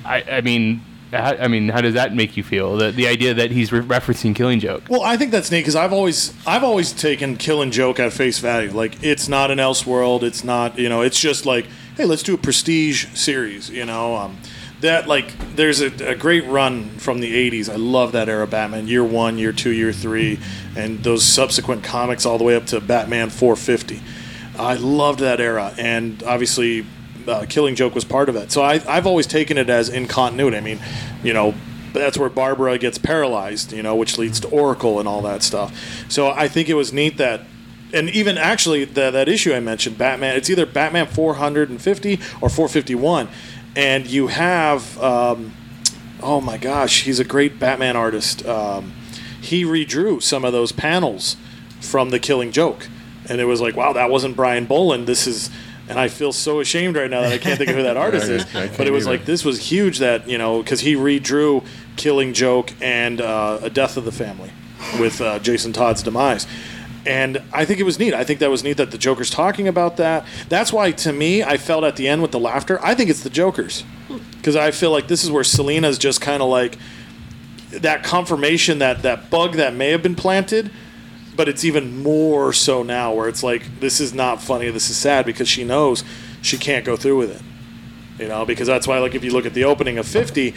I I mean how, I mean how does that make you feel the the idea that he's re- referencing Killing Joke? Well, I think that's neat because I've always I've always taken Killing Joke at face value. Like it's not an Elseworld. It's not you know. It's just like hey, let's do a prestige series. You know, um, that like there's a, a great run from the '80s. I love that era Batman. Year one, year two, year three, and those subsequent comics all the way up to Batman 450. I loved that era, and obviously. Uh, Killing Joke was part of it, so I, I've always taken it as in continuity. I mean, you know, that's where Barbara gets paralyzed, you know, which leads to Oracle and all that stuff. So I think it was neat that, and even actually the, that issue I mentioned, Batman, it's either Batman 450 or 451, and you have, um, oh my gosh, he's a great Batman artist. Um, he redrew some of those panels from The Killing Joke, and it was like, wow, that wasn't Brian Bolland. This is. And I feel so ashamed right now that I can't think of who that [LAUGHS] artist is. But it was like this was huge that you know because he redrew Killing Joke and uh, A Death of the Family with uh, Jason Todd's demise. And I think it was neat. I think that was neat that the Joker's talking about that. That's why, to me, I felt at the end with the laughter. I think it's the Joker's hmm. because I feel like this is where Selina's just kind of like that confirmation that that bug that may have been planted, but it's even more so now where it's like this is not funny. This is sad because she knows she can't go through with it. You know, because that's why, like, if you look at the opening of 50,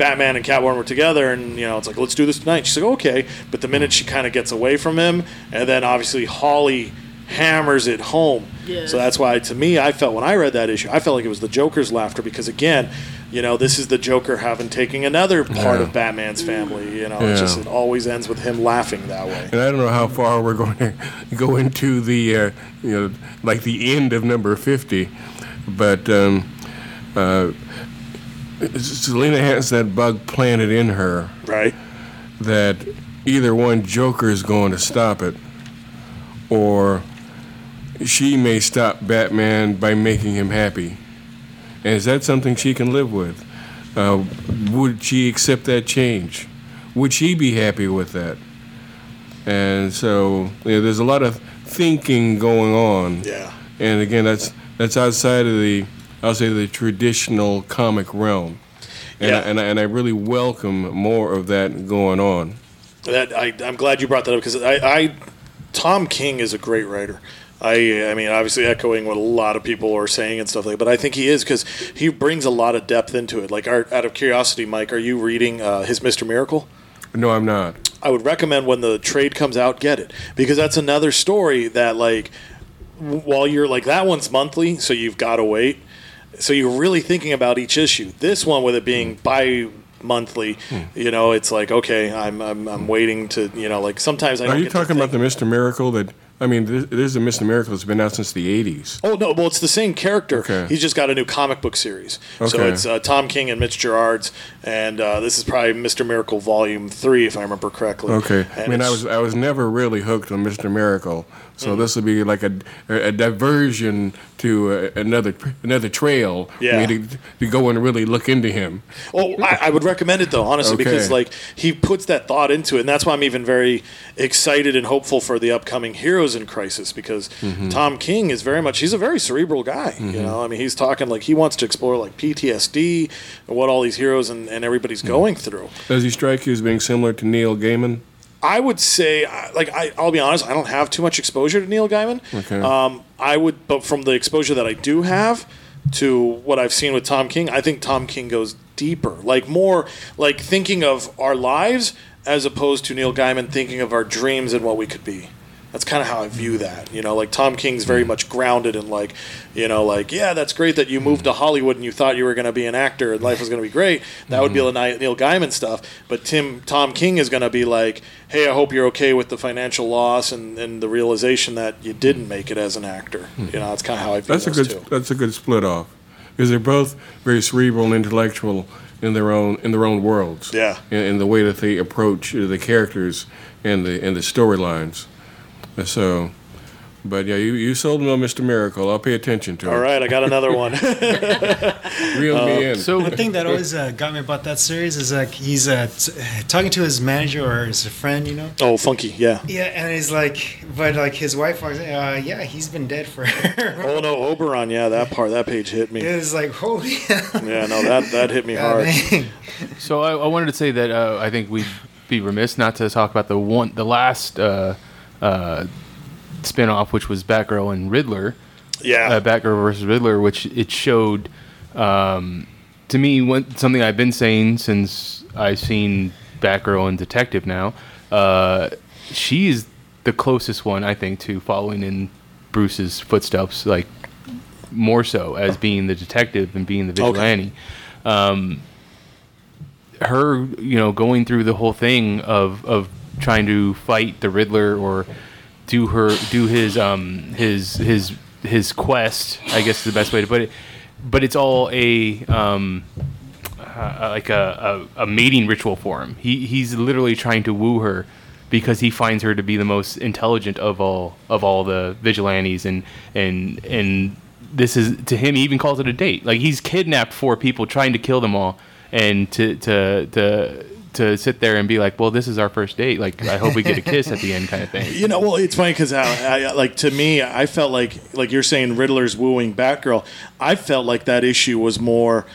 Batman and Catwoman were together, and, you know, it's like, let's do this tonight. She's like, okay. But the minute she kind of gets away from him, and then obviously Holly hammers it home. Yeah. So that's why, to me, I felt when I read that issue, I felt like it was the Joker's laughter because, again, you know, this is the Joker having taking another part Yeah. of Batman's family. You know, it's just it always ends with him laughing that way. And I don't know how far we're going to [LAUGHS] go into the, uh, you know, like the end of number 50, but um, uh, Selina has that bug planted in her Right. that either one Joker is going to stop it, or she may stop Batman by making him happy. And is that something she can live with? Uh, would she accept that change? Would she be happy with that? And so you know, there's a lot of thinking going on. Yeah. And again, that's that's outside of the I'll say the traditional comic realm. And, Yeah. I, and, I, and I really welcome more of that going on. That I, I'm glad you brought that up because I, I, Tom King is a great writer. I, I mean, obviously echoing what a lot of people are saying and stuff like. that, But I think he is because he brings a lot of depth into it. Like, our, out of curiosity, Mike, are you reading uh, his Mister Miracle? No, I'm not. I would recommend when the trade comes out, get it because that's another story that like while you're like that one's monthly, so you've got to wait. So you're really thinking about each issue. This one, with it being bi monthly, you know, it's like okay, I'm I'm, I'm waiting to you know like sometimes I. Are don't you talking about the Mr. Miracle that I mean, this, this a Mr. Miracle that's been out since the 80s. Oh no! Well, it's the same character. Okay. He's just got a new comic book series. Okay. So it's uh, Tom King and Mitch Gerads, and uh, this is probably Mister Miracle Volume Three, if I remember correctly. Okay. I mean, I was I was never really hooked on Mr. Miracle, so Mm-hmm. this would be like a, a diversion to uh, another another trail Yeah. to, to go and really look into him. Oh, I, I would recommend it though, honestly, Okay. because like he puts that thought into it, and that's why I'm even very excited and hopeful for the upcoming Heroes in Crisis because Mm-hmm. Tom King is very much he's a very cerebral guy. You know, I mean, he's talking like he wants to explore like PTSD and what all these heroes and, and everybody's Mm-hmm. going through. Does he strike you as being similar to Neil Gaiman? I would say, like, I, I'll be honest, I don't have too much exposure to Neil Gaiman. Okay. Um, I would, but from the exposure that I do have to what I've seen with Tom King, I think Tom King goes deeper, like more like thinking of our lives as opposed to Neil Gaiman thinking of our dreams and what we could be. That's kind of how I view that. You know, like Tom King's very much grounded in like, you know, like yeah, that's great that you moved to Hollywood and you thought you were going to be an actor and life was going to be great. That would be mm-hmm. the Neil Gaiman stuff. But Tim Tom King is going to be like, hey, I hope you're okay with the financial loss and, and the realization that you didn't make it as an actor. You mm-hmm. know, that's kind of how I view That's a good two. that's a good split off because they're both very cerebral and intellectual in their own in their own worlds. Yeah. in, in the way that they approach the characters and the and the storylines. Uh, So, but yeah, you, you sold me on Mr. Miracle. I'll pay attention to All it. right, I got another one. [LAUGHS] [LAUGHS] Reel me in. So the thing that always uh, got me about that series is like he's uh, t- talking to his manager or his friend, you know. oh, funky, yeah. Yeah, and he's like, but like his wife was, uh, yeah, he's been dead for. [LAUGHS] Oh no, Oberon, yeah, that part, that page hit me. It was like, holy. Yeah, no, that that hit me God, hard. dang. So I, I wanted to say that uh, I think we'd be remiss not to talk about the one, the last uh, spin-off, which was Batgirl and Riddler, Yeah, uh, Batgirl versus Riddler, which it showed um, to me one, something I've been saying since I've seen Batgirl and Detective now. Uh, she is the closest one I think to following in Bruce's footsteps, like more so as being the detective and being the vigilante. Um, her, you know, going through the whole thing of of trying to fight the Riddler or do her do his um his his his quest. I guess is the best way to put it. But it's all a um uh, like a, a, a mating ritual for him. He he's literally trying to woo her because he finds her to be the most intelligent of all of all the vigilantes and and and this is to him he even calls it a date. Like he's kidnapped four people trying to kill them all and to to to to sit there and be like, well, this is our first date. Like, I hope we get a kiss at the end, kind of thing. You know, well, it's funny because like to me, I felt like like you're saying Riddler's wooing Batgirl. I felt like that issue was more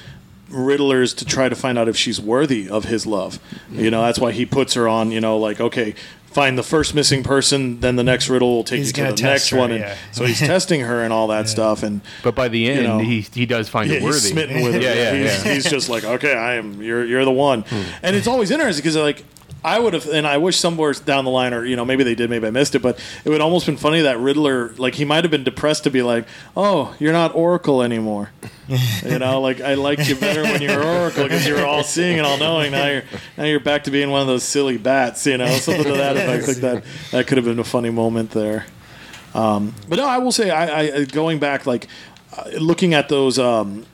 Riddler's to try to find out if she's worthy of his love. You know, that's why he puts her on. You know, like okay, find the first missing person, then the next riddle will take He's you to the next her, one. And yeah. so he's [LAUGHS] testing her and all that stuff. And But by the end, know, he he does find yeah, it worthy. he's smitten with [LAUGHS] her. Yeah, yeah, he's, yeah. he's just like, okay, I am. You're you're the one. Hmm. And it's always interesting because like. I would have, and I wish somewhere down the line, or you know, maybe they did, maybe I missed it, but it would almost been funny that Riddler, like he might have been depressed to be like, "Oh, you're not Oracle anymore," [LAUGHS] you know, like I liked you better when you were Oracle because you were all seeing and all knowing. Now you're now you're back to being one of those silly bats, you know, something to that effect. I think that that could have been a funny moment there. Um, but no, I will say, I, I going back, like uh, looking at those um,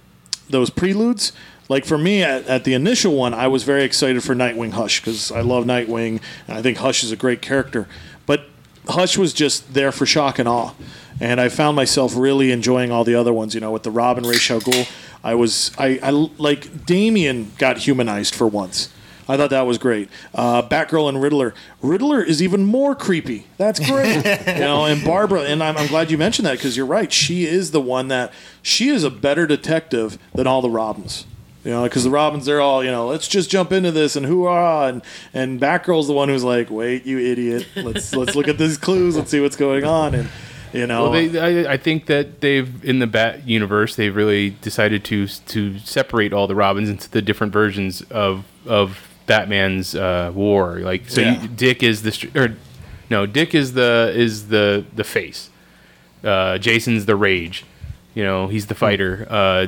those preludes, like for me at, at the initial one, I was very excited for Nightwing Hush because I love Nightwing and I think Hush is a great character. But Hush was just there for shock and awe, and I found myself really enjoying all the other ones. You know, with the Robin al Ghul, I was I, I like Damian got humanized for once. I thought that was great. Uh, Batgirl and Riddler. Riddler is even more creepy. That's great. [LAUGHS] you know, and Barbara, and I'm, I'm glad you mentioned that because you're right. She is the one that she is a better detective than all the Robins. You know, because the Robins, they're all, you know, let's just jump into this and hoorah, and and Batgirl's the one who's like, wait, you idiot, let's [LAUGHS] let's look at these clues, let's see what's going on, and you know, Well, they, I, I think that they've in the Bat universe they've really decided to to separate all the Robins into the different versions of of Batman's uh, war. Like so, Yeah. you, Dick is the str- or no, Dick is the is the the face. Uh, Jason's the rage. You know, he's the fighter. Uh,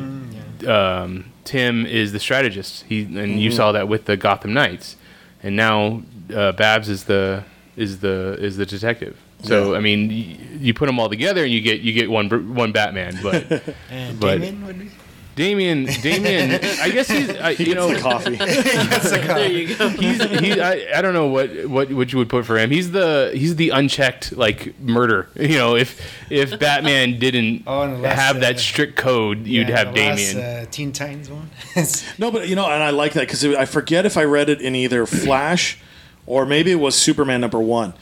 um, Tim is the strategist. He and you saw that with the Gotham Knights, and now uh, Babs is the is the is the detective. So Yeah. I mean, y- you put them all together and you get you get one one Batman. But [LAUGHS] And But- be. Damian, Damian, I guess he's I, you know the coffee. [LAUGHS] There you go. he's he I, I don't know what, what what you would put for him. He's the he's the unchecked like murder. [LAUGHS] You know, if if Batman didn't [LAUGHS] Oh, and last, have that uh, strict code, you'd Yeah, have the last, Damian. uh, Teen Titans one. No, but you know, and I like that because I forget if I read it in either Flash or maybe it was Superman number one,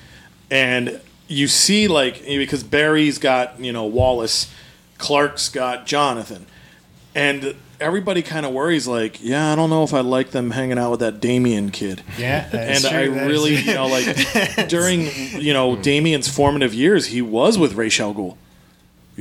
and you see like because Barry's got you know Wallace, Clark's got Jonathan, and everybody kind of worries like, yeah, I don't know if I like them hanging out with that Damian kid. yeah, and true, I that is- really, you know, like [LAUGHS] during you know hmm. Damian's formative years, he was with Ra's al Ghul.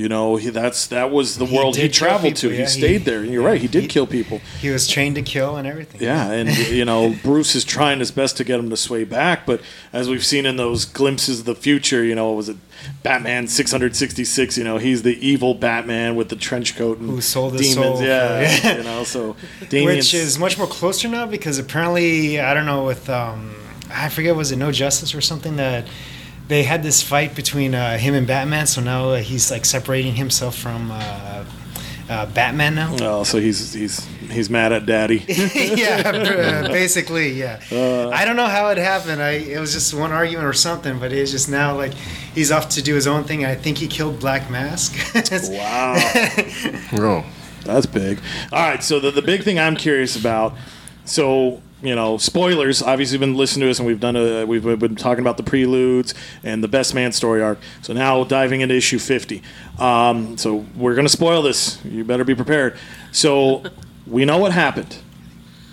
You know, he, that's that was the He world he traveled people, to. yeah, he he- stayed there. And you're yeah, right, he did he- kill people. he was trained to kill and everything. Yeah, and you know [LAUGHS] Bruce is trying his best to get him to sway back, but as we've seen in those glimpses of the future, you know, was it Batman 666? You know, he's the evil Batman with the trench coat and Who sold his demons. soul for- yeah, yeah. you know, so Damian's, [LAUGHS] which is much more closer now because apparently I don't know with um, I forget was it No Justice or something that they had this fight between uh, him and Batman. So now uh, he's like separating himself from uh, uh, Batman now. oh, so he's he's he's mad at Daddy. [LAUGHS] yeah, [LAUGHS] uh, basically, yeah. I don't know how it happened. I it was just one argument or something, but it's just now like he's off to do his own thing. I think he killed Black Mask. [LAUGHS] Wow. Oh, That's big. All right, so the, the big thing I'm curious about, so you know, spoilers. Obviously, been listening to us, and we've done a we've, been talking about the preludes and the best man story arc. So now diving into issue 50. Um, so we're gonna spoil this. You better be prepared. So we know what happened.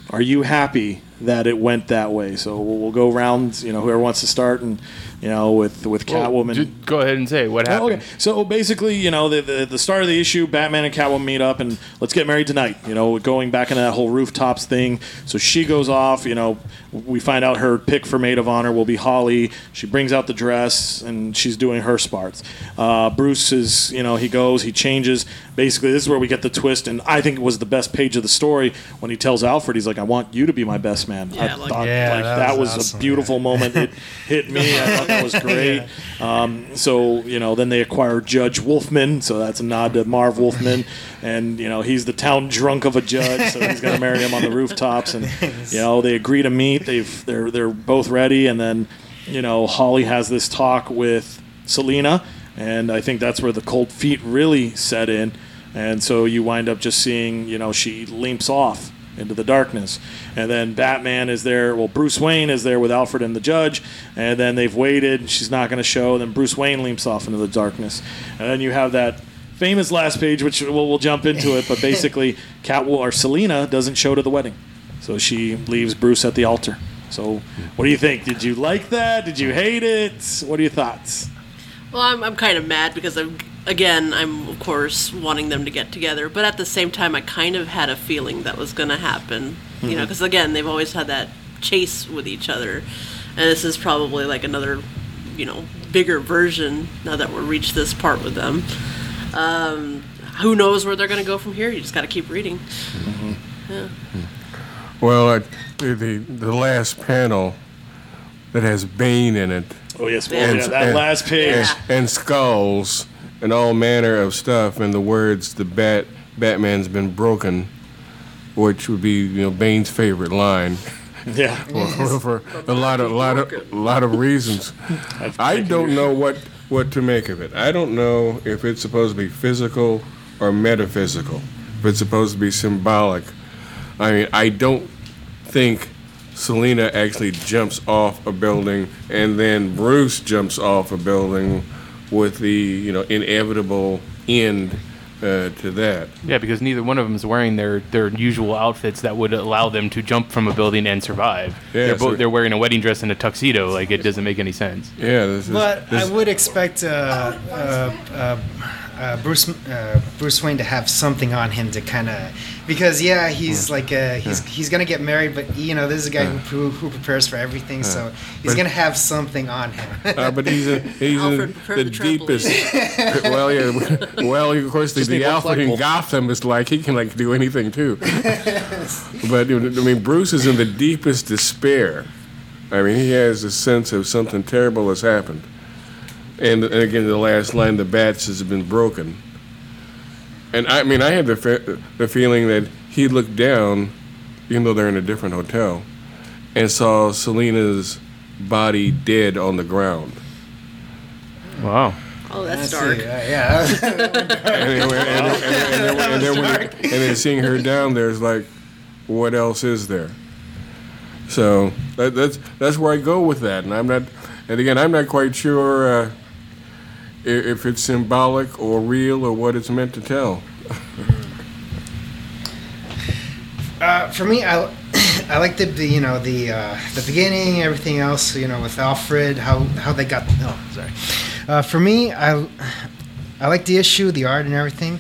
Are you happy that it went that way? So we'll, we'll go around. You know, whoever wants to start, and you know, with with Catwoman. ju- go ahead and say what Oh, happened. okay. So basically, you know, the, the the start of the issue, Batman and Catwoman meet up and let's get married tonight. You know, going back into that whole rooftops thing. So she goes off. You know, we find out her pick for maid of honor will be Holly. She brings out the dress and she's doing her sparts. Uh, Bruce is, you know, he goes, he changes. Basically, this is where we get the twist, and I think it was the best page of the story when he tells Alfred, he's like, "I want you to be my best man." Yeah, I like- thought Yeah, like, that that, was was, awesome, a beautiful yeah. moment. It hit me. I thought that was [LAUGHS] great. Um, so you know, then they acquire Judge Wolfman, so that's a nod to Marv Wolfman, and you know he's the town drunk of a judge, so he's gonna marry him on the rooftops, and [LAUGHS] you know they agree to meet. They've they're they're both ready, and then you know Holly has this talk with Selina, and I think that's where the cold feet really set in, and so you wind up just seeing you know she limps off into the darkness. And then Batman is there. Well, Bruce Wayne is there with Alfred and the judge. And then they've waited. She's not going to show. Then Bruce Wayne leaps off into the darkness. And then you have that famous last page, which we'll, we'll jump into it. But [LAUGHS] basically, Catwoman or Selina doesn't show to the wedding, so she leaves Bruce at the altar. So, what do you think? Did you like that? Did you hate it? What are your thoughts? Well, I'm, I'm kind of mad because I'm again I'm of course wanting them to get together, but at the same time I kind of had a feeling that was going to happen. You know, because again they've always had that chase with each other, and this is probably like another, you know, bigger version now that we're reached this part with them. Um, who knows where they're going to go from here? You just got to keep reading. well, uh, the, the the last panel that has Bane in it Oh yes, well, And- yeah, that and- last page. Yeah. and skulls and all manner of stuff, and the words "the bat Batman's been broken." which would be you know Bane's favorite line. [LAUGHS] Yeah. [LAUGHS] for, for a lot of lot of a lot of reasons. [LAUGHS] I don't know what what to make of it. I don't know if it's supposed to be physical or metaphysical. If it's supposed to be symbolic. I mean, I don't think Selina actually jumps off a building and then Bruce jumps off a building with the you know inevitable end uh, to that. Yeah, because neither one of them is wearing their, their usual outfits that would allow them to jump from a building and survive. Yeah, they're, so- both, they're wearing a wedding dress and a tuxedo. Like it doesn't make any sense. Yeah, this is. But this, I would expect uh, uh, uh, Bruce uh, Bruce Wayne to have something on him to kind of because yeah he's like uh, he's he's gonna get married but you know this is a guy who, who prepares for everything so he's But- gonna have something on him. Uh, but he's a, he's Alfred, in the the deepest. [LAUGHS] well, yeah. Well, of course, the, Just the Alfred in. Gotham is like he can like do anything too. [LAUGHS] but I mean, Bruce is in the deepest despair. I mean, he has a sense of something terrible has happened. And, and again, the last line, the bats has been broken. And I mean, I had the fe- the feeling that he looked down, even though they're in a different hotel, and saw Selina's body dead on the ground. Wow. Oh, that's I dark. yeah. [LAUGHS] and, then- and, then- and, then- and, then- and then when he- and then seeing her down there is like, what else is there? So that, that's that's where I go with that, and I'm not, and again, I'm not quite sure uh, if it's symbolic or real or what it's meant to tell. [LAUGHS] Uh, for me, I, [COUGHS] I like the, the you know the uh, the beginning, everything else. You know, with Alfred, how how they got. Oh, sorry. Uh, for me, I I like the issue, the art, and everything.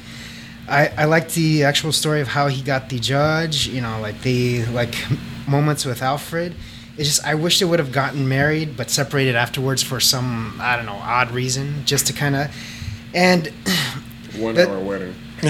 I I like the actual story of how he got the judge. You know, like the like [LAUGHS] moments with Alfred. It's just I wish they would have gotten married but separated afterwards for some I don't know odd reason, just to kind of. And [CLEARS THROAT] One That- hour wedding. [LAUGHS]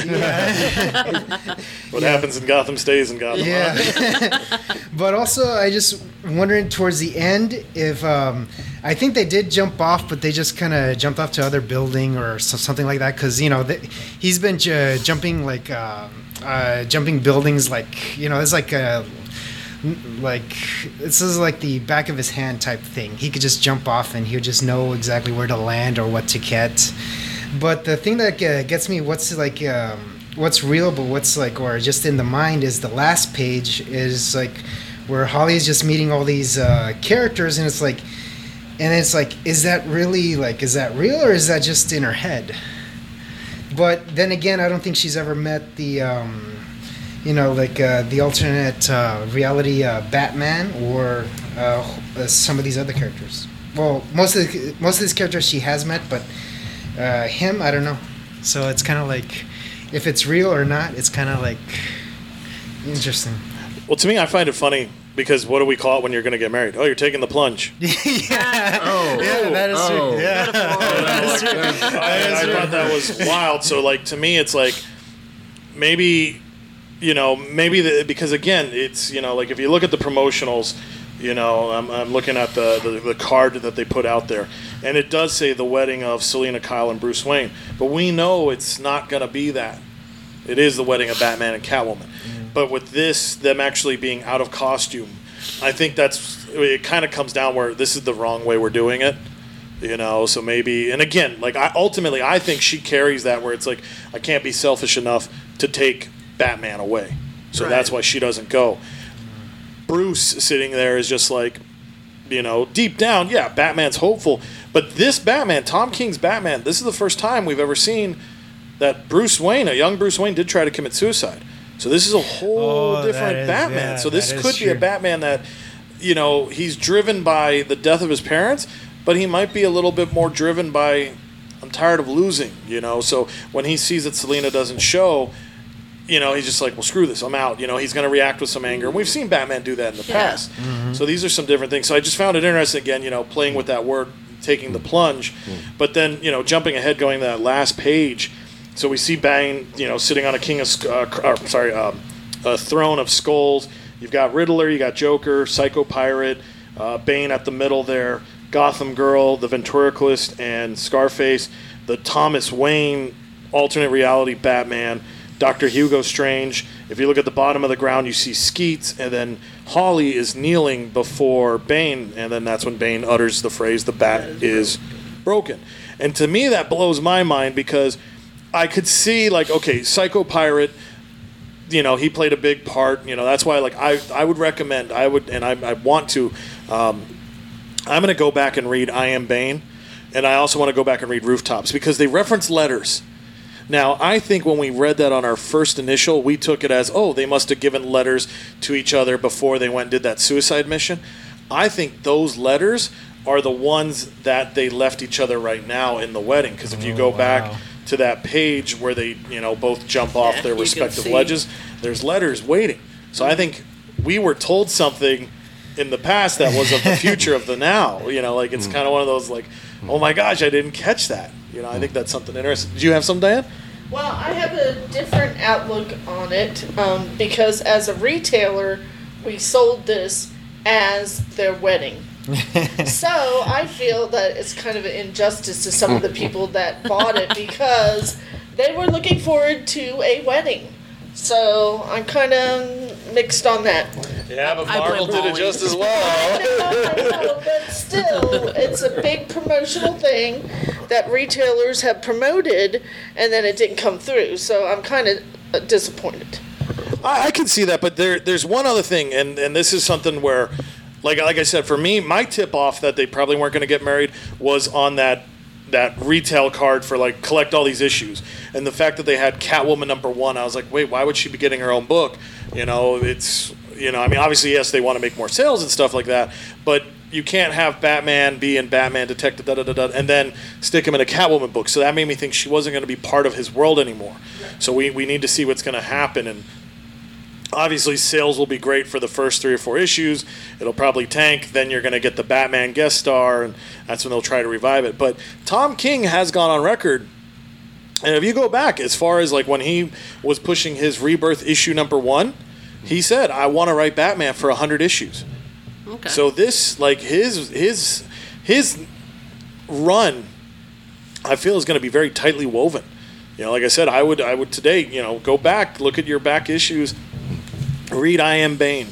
What happens in Gotham stays in Gotham. huh? Yeah. [LAUGHS] but also, I just wondering towards the end if um, I think they did jump off, but they just kind of jumped off to other building or so, something like that. Because you know th- he's been j- jumping like um uh, jumping buildings, like you know, it's like a like this is like the back of his hand type thing. He could just jump off and he would just know exactly where to land or what to get. But the thing that gets me, what's like, um, what's real, but what's like, or just in the mind, is the last page is like where Holly's just meeting all these uh, characters, and it's like, and it's like, is that really like, is that real or is that just in her head? But then again, I don't think she's ever met the, um, you know, like uh, the alternate uh, reality uh, Batman or uh, uh, some of these other characters. Well, most of the, most of these characters she has met, but uh, him, I don't know. So it's kind of like, if it's real or not, it's kind of like interesting. Well, to me, I find it funny because what do we call it when you're going to get married? Oh, you're taking the plunge. [LAUGHS] yeah, Oh, yeah, that is oh. [LAUGHS] true. Yeah, I, I thought that was wild. So, like, to me, it's like maybe, you know, maybe the, because again, it's you know, like if you look at the promotionals, you know, I'm, I'm looking at the, the the card that they put out there, and it does say the wedding of Selina Kyle and Bruce Wayne, but we know it's not going to be that. It is the wedding of Batman and Catwoman. Mm-hmm. But with this, them actually being out of costume, I think that's it. Kind of comes down where this is the wrong way we're doing it you know so maybe and again like i ultimately i think she carries that where it's like i can't be selfish enough to take batman away. So that's why she doesn't go. Bruce sitting there is just like you know deep down yeah batman's hopeful. But this batman tom king's batman this is the first time we've ever seen that bruce wayne a young bruce wayne did try to commit suicide. So this is a whole Oh, different is- batman. yeah, so this could be a batman that you know he's driven by the death of his parents but he might be a little bit more driven by i'm tired of losing you know? So when he sees that selina doesn't show you know he's just like well screw this i'm out. You know he's going to react with some anger. And we've seen batman do that in the Yeah. past. So these are some different things. So i just found it interesting again you know playing with that word taking the plunge. But then you know jumping ahead going to that last page. So we see Bane, you know, sitting on a king of, sc- uh, or, sorry, um, a throne of skulls. You've got Riddler, you got Joker, Psycho Pirate, uh, Bane at the middle there, Gotham Girl, the Ventriloquist, and Scarface, the Thomas Wayne alternate reality Batman, Dr. Hugo Strange. If you look at the bottom of the ground, you see Skeets, and then Holly is kneeling before Bane, and then that's when Bane utters the phrase, the bat is broken. And to me, that blows my mind because I could see, like, okay, Psycho Pirate you know he played a big part you know that's why like i i would recommend i would and i, I want to um, i'm going to go back and read i am bane and i also want to go back and read rooftops because they reference letters now i think when we read that on our first initial we took it as oh they must have given letters to each other before they went and did that suicide mission. I think those letters are the ones that they left each other right now in the wedding because if you go oh, back wow. to that page where they you know both jump off Yeah, their respective ledges there's letters waiting. So i think we were told something in the past that was of the [LAUGHS] future of the now you know like it's hmm. kind of one of those like oh my gosh i didn't catch that you know i think that's something interesting Do you have some diane Well, I have a different outlook on it um, because as a retailer, we sold this as their wedding. [LAUGHS] so I feel that it's kind of an injustice to some of the people that bought it [LAUGHS] because they were looking forward to a wedding. So I'm kind of mixed on that. yeah but I marvel blame did it just as well [LAUGHS] I know, but still, it's a big promotional thing that retailers have promoted, and then it didn't come through. So I'm kind of disappointed. I, I can see that, but there there's one other thing, and and this is something where, like like I said, for me, my tip off that they probably weren't going to get married was on that that retail card for like collect all these issues, and the fact that they had Catwoman number one, I was like, wait, why would she be getting her own book? You know, it's you know, I mean, obviously, yes, they want to make more sales and stuff like that, but you can't have Batman be in Batman Detective da da da da, and then stick him in a Catwoman book. So that made me think she wasn't going to be part of his world anymore. So we, we need to see what's going to happen and obviously sales will be great for the first three or four issues it'll probably tank then you're going to get the batman guest star and that's when they'll try to revive it but tom king has gone on record and if you go back as far as like when he was pushing his rebirth issue number one he said i want to write batman for 100 issues Okay. so this like his his his run I feel is going to be very tightly woven. You know, like I said, I would I would today, you know, go back, look at your back issues, read I Am Bane,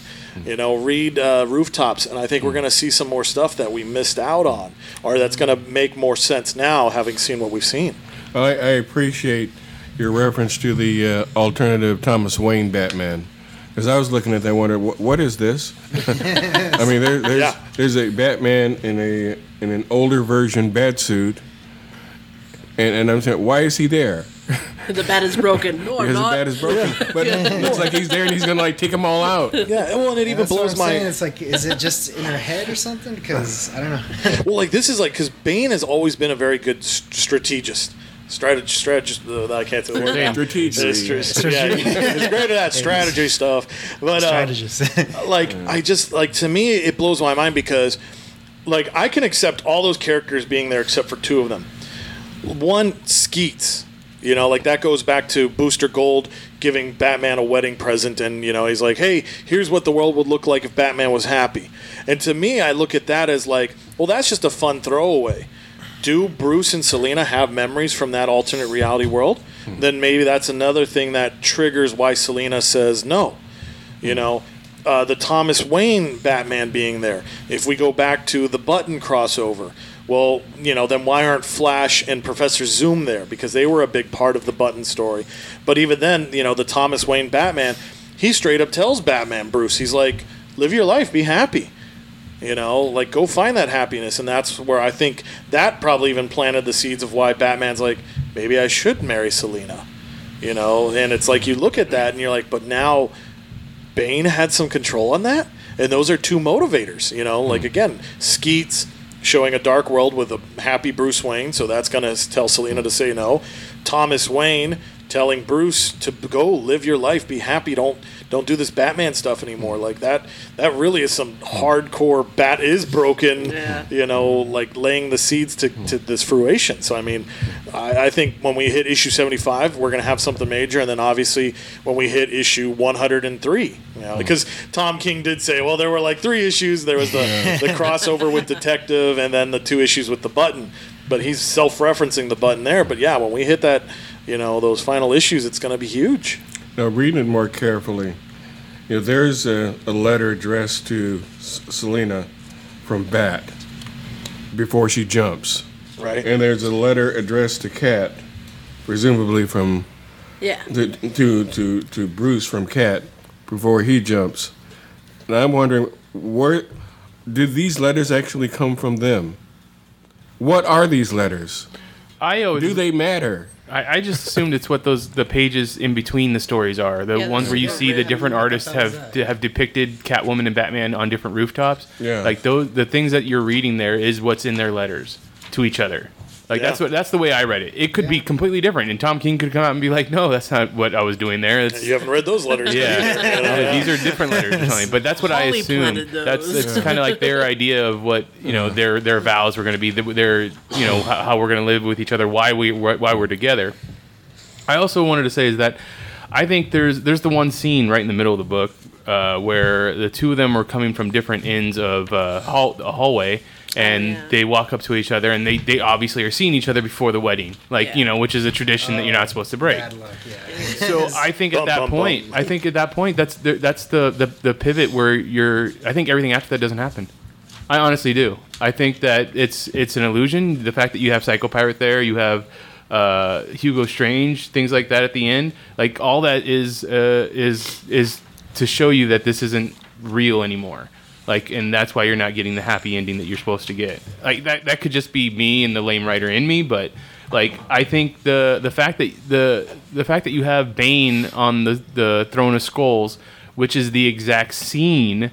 you know, read uh, Rooftops, and I think we're going to see some more stuff that we missed out on, or that's going to make more sense now, having seen what we've seen. I, I appreciate your reference to the uh, alternative Thomas Wayne Batman. Because I was looking at that, and wondering what, what is this? [LAUGHS] I mean, there, there's Yeah. there's a Batman in a in an older version bat suit, and, and I'm saying, why is he there? The bat is broken. [LAUGHS] No, I'm Because the not. bat is broken, but it looks like he's there and he's gonna like take them all out. Yeah, well, and it even That's what blows I'm my saying. It's like, is it just in her head or something? Because I don't know. [LAUGHS] well, like this is like because Bane has always been a very good s- strategist. Strategist, strategist. Uh, I can't say the word. now. Strategically. It's yeah, he's great at that [LAUGHS] strategy stuff. But uh, Strategist. like I just like to me it blows my mind because like I can accept all those characters being there except for two of them. One Skeets, you know, like that goes back to Booster Gold giving Batman a wedding present and you know, he's like, "Hey, here's what the world would look like if Batman was happy." And to me, I look at that as like, well, that's just a fun throwaway. Do Bruce and Selina have memories from that alternate reality world? Then maybe that's another thing that triggers why Selina says no. You know, uh, the Thomas Wayne Batman being there. If we go back to the Button crossover, well, you know, then why aren't Flash and Professor Zoom there? Because they were a big part of the Button story. But even then, you know, the Thomas Wayne Batman, he straight up tells Batman Bruce, he's like, live your life, be happy. You know, like go find that happiness, and that's where I think that probably even planted the seeds of why Batman's like, maybe I should marry Selina. You know, and it's like you look at that and you're like, but now Bane had some control on that, and those are two motivators. You know, like hmm. again, Skeets showing a dark world with a happy Bruce Wayne, so that's gonna tell Selina to say no. Thomas Wayne telling Bruce to go live your life, be happy, don't don't do this Batman stuff anymore. Like that that really is some hardcore bat is broken. Yeah. You know, like laying the seeds to, to this fruition. So I mean, I, I think when we hit issue seventy five, we're gonna have something major, and then obviously when we hit issue one hundred and three, you know, mm-hmm. because Tom King did say, well, there were like three issues. There was the the crossover with Detective, and then the two issues with the Button. But he's self referencing the Button there. But yeah, when we hit that you know those final issues, it's going to be huge. Now, reading it more carefully, you know, there's a, a letter addressed to S- Selina from Bat before she jumps, Right. and there's a letter addressed to Cat, presumably from Yeah. to to to, to Bruce from Cat before he jumps. And I'm wondering, where did these letters actually come from them? What are these letters? I always Do they matter? I, I just assumed it's what those the pages in between the stories are. The Yeah, ones where you those- see the different artists thought that was have that. have depicted Catwoman and Batman on different rooftops. Yeah. Like those the things that you're reading there is what's in their letters to each other. Like that's what that's the way I read it. It could be completely different, and Tom King could come out and be like, "No, that's not what I was doing there." It's, You haven't read those letters. yeah, either, you? [LAUGHS] Yeah, these are different letters or. But that's what I Holly assumed. That's those. it's kind of like their idea of what you know their their vows were going to be. Their you know how, how we're going to live with each other. Why we why we're together. I also wanted to say is that I think there's there's the one scene right in the middle of the book uh, where the two of them are coming from different ends of uh, hall, a hallway. And yeah. they walk up to each other, and they, they obviously are seeing each other before the wedding, like Yeah. you know, which is a tradition that you're not supposed to break. Bad luck, yeah. [LAUGHS] So I think at Bum, that bum, point, bum. I think at that point, that's the, that's the, the the pivot where you're. I think everything after that doesn't happen. I honestly do. I think that it's it's an illusion. The fact that you have Psycho Pirate there, you have uh, Hugo Strange, things like that at the end, like all that is uh, is is to show you that this isn't real anymore. Like, and that's why you're not getting the happy ending that you're supposed to get. Like that that could just be me and the lame writer in me, but like I think the the fact that the the fact that you have Bane on the the throne of skulls, which is the exact scene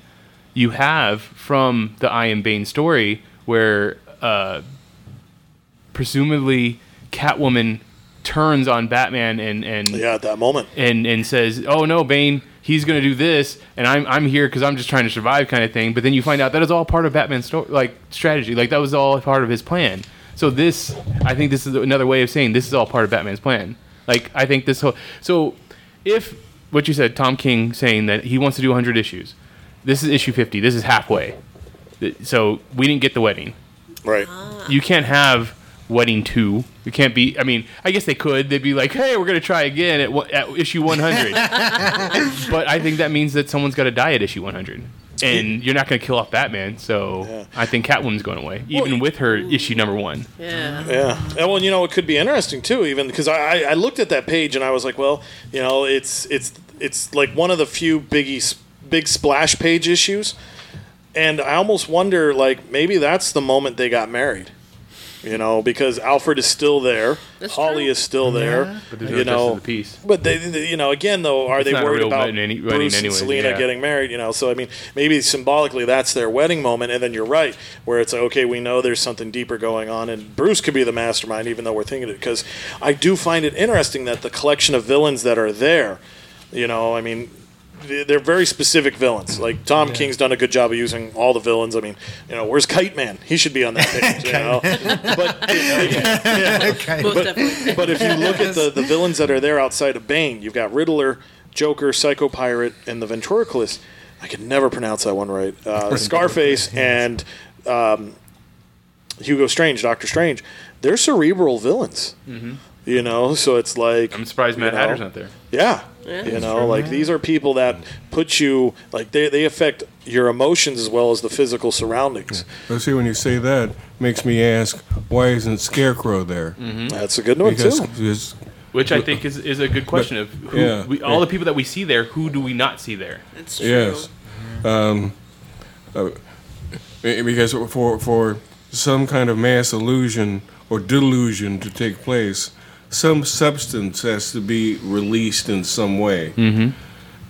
you have from the I Am Bane story, where uh, presumably Catwoman turns on Batman and and Yeah, at that moment. and and says, "Oh no, Bane, he's gonna do this, and I'm I'm here because I'm just trying to survive," kind of thing. But then you find out that is all part of Batman's story, like strategy, like that was all part of his plan. So this, I think, this is another way of saying this is all part of Batman's plan. Like I think this whole so if what you said, Tom King saying that he wants to do 100 issues, this is issue 50. This is halfway. So we didn't get the wedding Right. Ah. you can't have wedding two. You can't be. I mean, I guess they could. They'd be like, "Hey, we're gonna try again at, one- at issue 100." [LAUGHS] but I think that means that someone's got to die at issue 100, and you're not gonna kill off Batman. So Yeah. I think Catwoman's going away, even with her issue number one. Yeah. Yeah. And well, you know, it could be interesting too, even because I, I I looked at that page and I was like, well, you know, it's it's it's like one of the few biggie big splash page issues, and I almost wonder like maybe that's the moment they got married. You know, because Alfred is still there, That's Holly true. is still there. But there's no you justice know, the peace. But they, they- you know, again though, are It's they worried real about wedding any- wedding Bruce and anyways, Selina yeah. getting married? You know, so I mean, maybe symbolically that's their wedding moment, and then you're right, where it's like, okay, we know there's something deeper going on, and Bruce could be the mastermind, even though we're thinking it. Because I do find it interesting that the collection of villains that are there, you know, I mean. They- They're very specific villains. Like Tom King's done a good job of using all the villains. I mean, you know, where's Kite Man? He should be on that page. you know, [LAUGHS] but yeah. Most But- but if you look at the, the villains that are there outside of Bane, you've got Riddler, Joker, Psycho Pirate, and the Ventriloquist. I can never pronounce that one right. Uh, Scarface and um, Hugo Strange, Doctor Strange. They're cerebral villains. You know, so it's like Mm-hmm. I'm surprised you Mad know, Hatter's not there. Yeah. Yeah. You know, like these are people that put you like they, they affect your emotions as well as the physical surroundings. But see, when you say that, makes me ask, why isn't Scarecrow there? That's a good one Because, too. because Which I think is, is a good question of who, yeah. we, all the people that we see there. Who do we not see there? It's true. Yes. Um, uh, eh, because for for some kind of mass illusion or delusion to take place, some substance has to be released in some way, mm-hmm.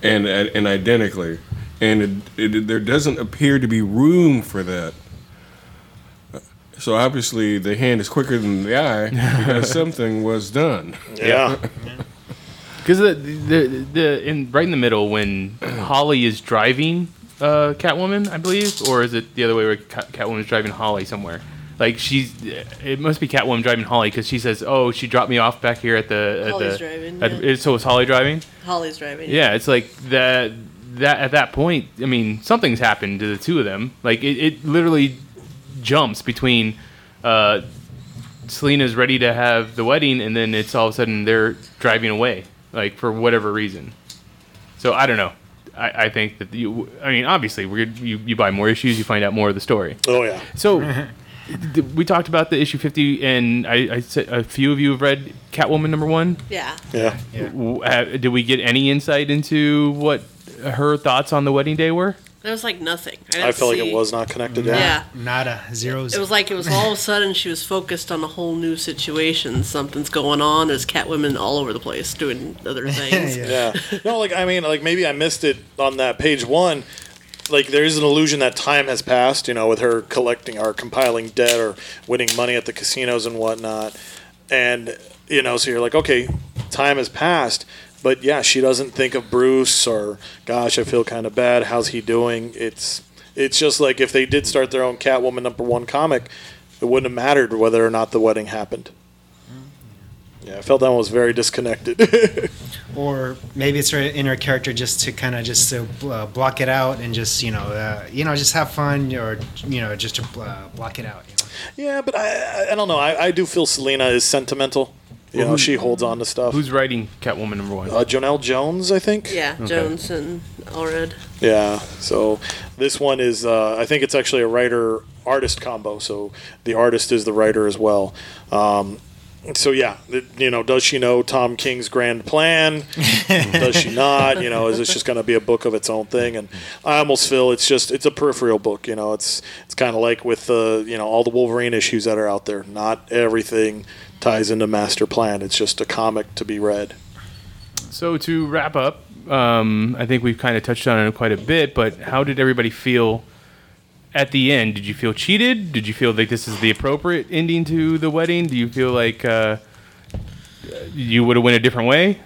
and and identically, and it, it, there doesn't appear to be room for that. So obviously, the hand is quicker than the eye because [LAUGHS] something was done. Yeah. Because [LAUGHS] the, the the in right in the middle when [CLEARS THROAT] Holly is driving uh, Catwoman, I believe, or is it the other way where Cat, Catwoman is driving Holly somewhere? Like she's, it must be Catwoman driving Holly because she says, "Oh, she dropped me off back here at the." At Holly's the, driving, at- yeah. So it's Holly driving. Holly's driving. Yeah, it's like that. That at that point, I mean, something's happened to the two of them. Like it, it literally jumps between uh, Selina's ready to have the wedding, and then it's all of a sudden they're driving away, like for whatever reason. So I don't know. I, I think that you. I mean, obviously, we're you, you buy more issues, you find out more of the story. Oh yeah. So th- [LAUGHS] we talked about the issue fifty, and I, I said a few of you have read Catwoman number one. Yeah. Yeah. W- uh, Did we get any insight into what her thoughts on the wedding day were? There was like nothing. I didn't felt like see- it was not connected. Yeah. Yeah. Nada. Zeros. It was like it was all of a sudden she was focused on a whole new situation. Something's going on. There's Catwomen all over the place doing other [LAUGHS] things. Yeah. Yeah. No, like I mean, like maybe I missed it on that page one. Like there's an illusion that time has passed, you know, with her collecting or compiling debt or winning money at the casinos and whatnot. And you know, so you're like, okay, time has passed. But yeah, she doesn't think of Bruce or gosh, I feel kind of bad. How's he doing? It's it's just like if they did start their own Catwoman number one comic, it wouldn't have mattered whether or not the wedding happened. Yeah, I felt that one was very disconnected. [LAUGHS] or maybe it's her inner character just to kind of just to uh, block it out and just you know uh, you know just have fun or you know just to uh, block it out. You know? Yeah, but I, I, I don't know. I, I do feel Selina is sentimental. You know, she holds on to stuff. Who's writing Catwoman number one? uh, Joëlle Jones, I think. Yeah, Jones and Allred. Yeah. So this one is, uh, I think it's actually a writer artist combo. So the artist is the writer as well. Um, so yeah, you know, does she know Tom King's grand plan? [LAUGHS] does she not? You know, is this just going to be a book of its own thing? And I almost feel it's just it's a peripheral book. You know, it's it's kind of like with uh, you know all the Wolverine issues that are out there. Not everything ties into master plan. It's just a comic to be read. So to wrap up, um, I think we've kind of touched on it quite a bit. But how did everybody feel at the end? Did you feel cheated? Did you feel like this is the appropriate ending to the wedding? Do you feel like uh, you would have went a different way?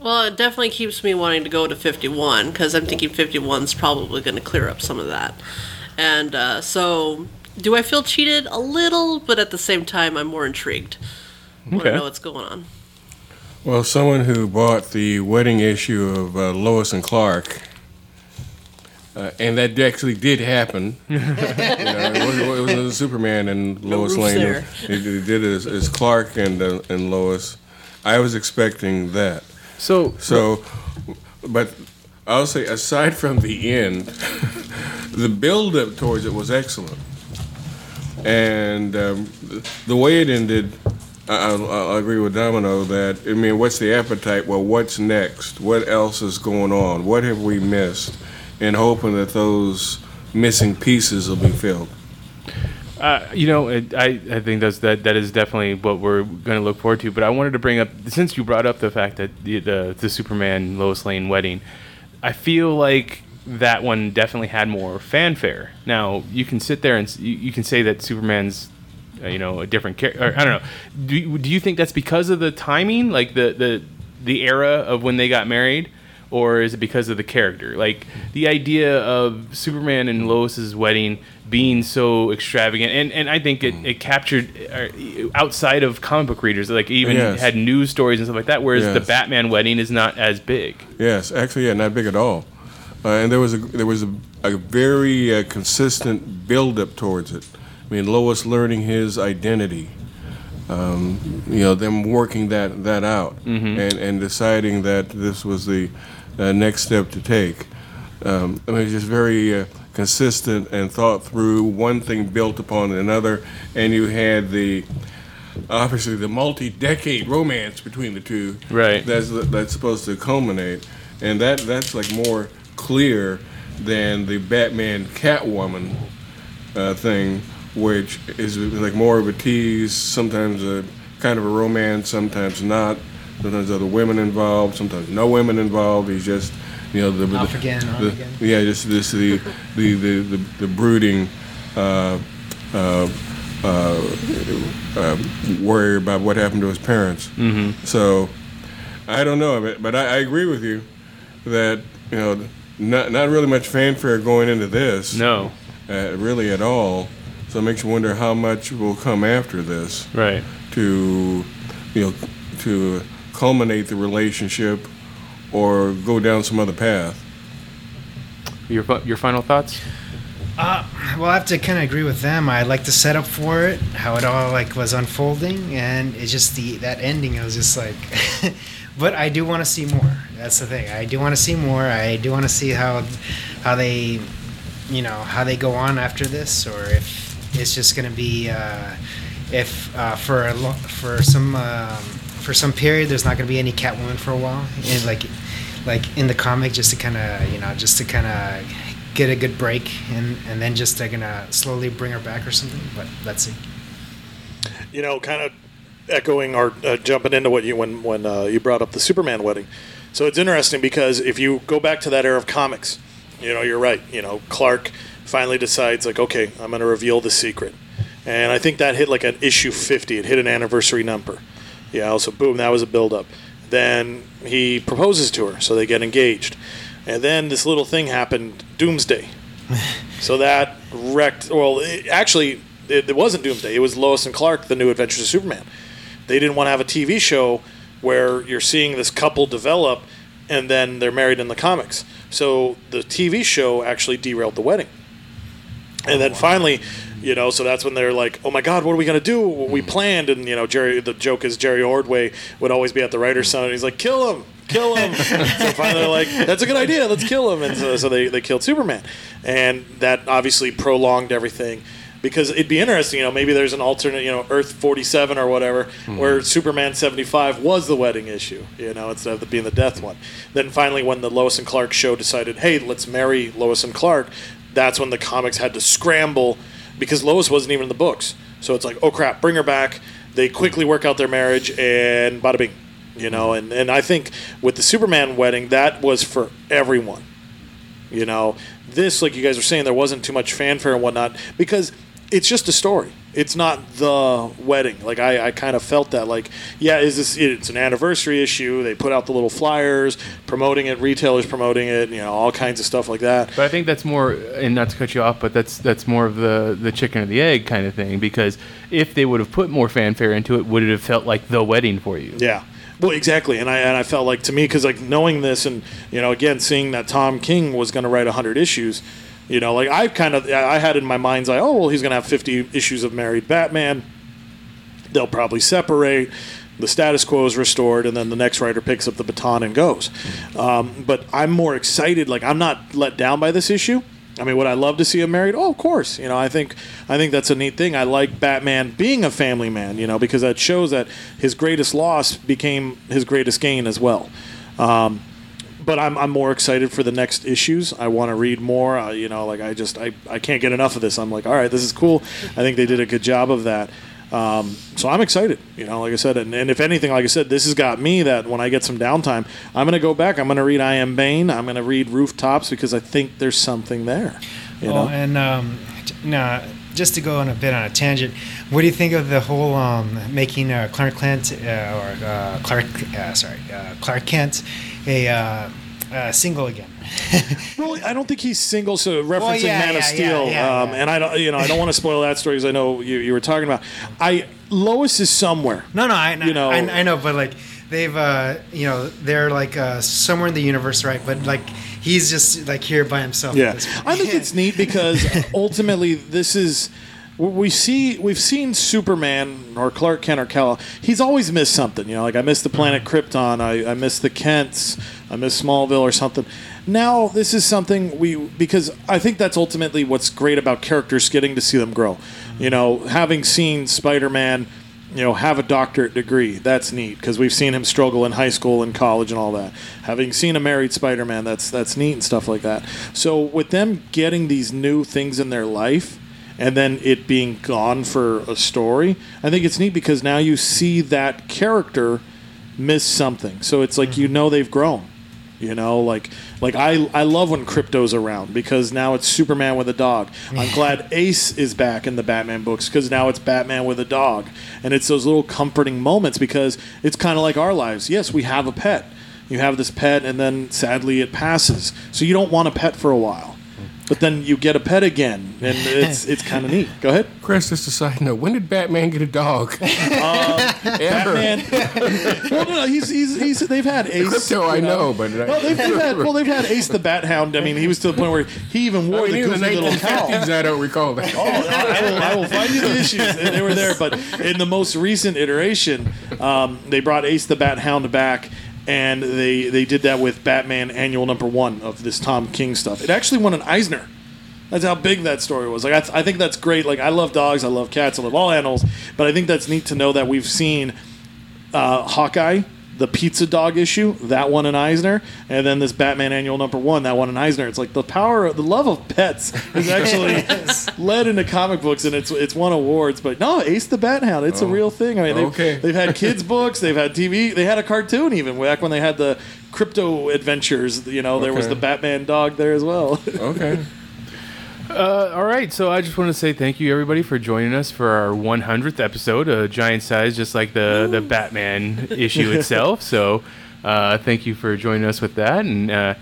Well, it definitely keeps me wanting to go to 51 because I'm thinking 51's probably going to clear up some of that. And uh, so, do I feel cheated? A little, but at the same time, I'm more intrigued. I want Okay. to know what's going on. Well, someone who bought the wedding issue of uh, Lois and Clark, uh, and that actually did happen. [LAUGHS] you know, it wasn't, it wasn't Superman and Lois roof's Lane. there. It, it did as, as Clark and uh, and Lois. I was expecting that. So So, but I'll say, aside from the end, [LAUGHS] the build up towards it was excellent. And um, the- the way it ended, I, I, I agree with Domino that, I mean, what's the appetite? Well, what's next? What else is going on? What have we missed? And hoping that those missing pieces will be filled. Uh, you know, I, I think that's that that is definitely what we're going to look forward to. But I wanted to bring up since you brought up the fact that the the, the Superman Lois Lane wedding, I feel like that one definitely had more fanfare. Now you can sit there and you, you can say that Superman's, uh, you know, a different character. I don't know. Do you, do you think that's because of the timing, like the the the era of when they got married? Or is it because of the character? Like the idea of Superman and Lois's wedding being so extravagant, and, and I think it, it captured uh, outside of comic book readers, like even Yes. had news stories and stuff like that. Whereas the Batman wedding is not as big. Yes, actually, yeah, not big at all. Uh, and there was a there was a, a very uh, consistent build up towards it. I mean, Lois learning his identity, um, you know, them working that that out, and and deciding that this was the uh, next step to take. Um, I mean, it's just very uh, consistent and thought through. One thing built upon another, and you had the obviously the multi-decade romance between the two Right. that's that's supposed to culminate and that that's like more clear than the batman catwoman uh, thing which is like more of a tease sometimes a kind of a romance sometimes not sometimes other women involved sometimes no women involved he's just you know the, Off the, again, on the- again. yeah just this the the the the, the brooding uh, uh, uh, uh, worry about what happened to his parents. Mm-hmm. So I don't know, but, but I, I agree with you that you know not not really much fanfare going into this. No, uh, really at all. So it makes you wonder how much will come after this right. to you know to culminate the relationship or go down some other path. Your your final thoughts? Uh, well, I have to kind of agree with them. I like the setup for it, how it all like was unfolding, and it's just the that ending. I was just like, [LAUGHS] but I do want to see more. That's the thing. I do want to see more. I do want to see how how they, you know, how they go on after this, or if it's just going to be uh, if uh, for a lo- for some um, for some period there's not going to be any Catwoman for a while, and like like in the comic, just to kind of you know just to kind of get a good break, and and then just they're gonna slowly bring her back or something. But let's see. you know, kind of echoing or uh, jumping into what you when when uh, you brought up the Superman wedding. So it's interesting because if you go back to that era of comics, you know, you're right. You know, Clark finally decides like, okay, I'm going to reveal the secret, and I think that hit like an issue 50. It hit an anniversary number. Yeah, so boom, that was a build up. Then he proposes to her, so they get engaged, and then this little thing happened, Doomsday. [LAUGHS] So that wrecked. Well, it, actually, it, it wasn't Doomsday. It was Lois and Clark, the New Adventures of Superman. They didn't want to have a TV show where you're seeing this couple develop, and then they're married in the comics. So the TV show actually derailed the wedding. And then oh, finally, you know, so that's when they're like, "Oh my God, what are we gonna do? What we hmm. planned." And you know, Jerry. The joke is Jerry Ordway would always be at the writer's son, and he's like, "Kill him." Kill him. [LAUGHS] so finally, they're like, "That's a good idea. Let's kill him." And so, so they, they killed Superman, and that obviously prolonged everything because it'd be interesting. You know, maybe there's an alternate, you know, Earth 47 or whatever, hmm. where Superman 75 was the wedding issue. You know, instead of being the death one. Then finally, when the Lois and Clark show decided, "Hey, let's marry Lois and Clark," that's when the comics had to scramble because Lois wasn't even in the books. So it's like, oh crap, bring her back. They quickly work out their marriage and bada bing. You know, and, and I think with the Superman wedding, that was for everyone. You know, this, like you guys were saying, there wasn't too much fanfare and whatnot because it's just a story. It's not the wedding. Like I, I kind of felt that. Like, yeah, is this? It's an anniversary issue. They put out the little flyers promoting it, retailers promoting it, you know, all kinds of stuff like that. But I think that's more, and not to cut you off, but that's that's more of the the chicken or the egg kind of thing. Because if they would have put more fanfare into it, would it have felt like the wedding for you? Yeah. Well, exactly, and I and I felt like to me because like knowing this and you know again seeing that Tom King was going to write hundred issues, you know like I kind of I had in my mind's eye oh well he's to have fifty issues of married Batman, they'll probably separate, the status quo is restored, and then the next writer picks up the baton and goes. Um, but I'm more excited. Like I'm not let down by this issue. I mean, would I love to see him married? Oh, of course. You know, I think I think that's a neat thing. I like Batman being a family man. You know, because that shows that his greatest loss became his greatest gain as well. Um, but I'm, I'm more excited for the next issues. I want to read more. Uh, you know, like I just I, I can't get enough of this. I'm like, all right, this is cool. I think they did a good job of that. Um, so I'm excited. You know, like I said, and, and if anything, like I said, this has got me that when I get some downtime, I'm going to go back. I'm going to read I Am Bane. I'm going to read Rooftops because I think there's something there. You Oh, know, and um, just to go on a bit on a tangent, what do you think of the whole um, making uh, Clark Kent uh, or uh, Clark, uh, sorry, uh, Clark Kent a uh, single again? [LAUGHS] Well, I don't think he's single. So referencing yeah, Man of Steel, yeah, yeah, um, yeah. and I don't, you know, I don't want to spoil that story because I know you, you were talking about. I Lois is somewhere. No, no, I, You know- I, I know, but like they've, uh, you know, they're like uh, somewhere in the universe, right? But like he's just like here by himself. Yeah. I think it's [LAUGHS] neat because [LAUGHS] ultimately this is we see we've seen Superman or Clark Kent or Kal. He's always missed something. You know, like I missed the planet Krypton. I, I missed the Kents. I missed Smallville or something. Now this is something we because I think that's ultimately what's great about characters getting to see them grow. You know, having seen Spider Man. You know, have a doctorate degree. That's neat because we've seen him struggle in high school and college and all that. Having seen a married Spider-Man, that's that's neat and stuff like that. So with them getting these new things in their life, and then it being gone for a story, I think it's neat because now you see that character miss something. So it's like you mm-hmm. know they've grown. You know, like like I I love when Krypto's around because now it's Superman with a dog. I'm glad Ace is back in the Batman books because now it's Batman with a dog, and it's those little comforting moments because it's kind of like our lives. Yes, we have a pet. You have this pet, and then sadly it passes. So you don't want a pet for a while. But then you get a pet again, and it's [LAUGHS] it's kind of neat. Go ahead. Chris, just a side note. When did Batman get a dog? [LAUGHS] Ever. Batman. well, no, no, he's, he's, he's, they've had Ace. Krypto, I you know, but I- well, they've, they've had well, they've had Ace the Bat Hound. I mean, he was to the point where he even wore I mean, the even the little cowl. 1950s, I don't recall that. Oh, I will, I will find you the issues. And they were there. But in the most recent iteration, um, they brought Ace the Bat Hound back. And they, they did that with Batman Annual Number One of this Tom King stuff. It actually won an Eisner. That's how big that story was. Like I, th- I think that's great. Like I love dogs, I love cats, I love all animals. But I think that's neat to know that we've seen uh, Hawkeye, the pizza dog issue, that one in Eisner, and then this Batman Annual Number One, that one in Eisner. It's like the power, the love of pets is [LAUGHS] actually led into comic books, and it's it's won awards. But no, Ace the Bat Hound, it's a oh. real thing. I mean, they've, Okay. they've had kids books, they've had TV, they had a cartoon even back when they had the Krypto adventures. You know, there was the Batman dog there as well. Okay. [LAUGHS] Uh, all right, so I just want to say thank you everybody for joining us for our 100th episode, a giant size, just like the the Batman issue itself. [LAUGHS] So, uh, thank you for joining us with that, and uh,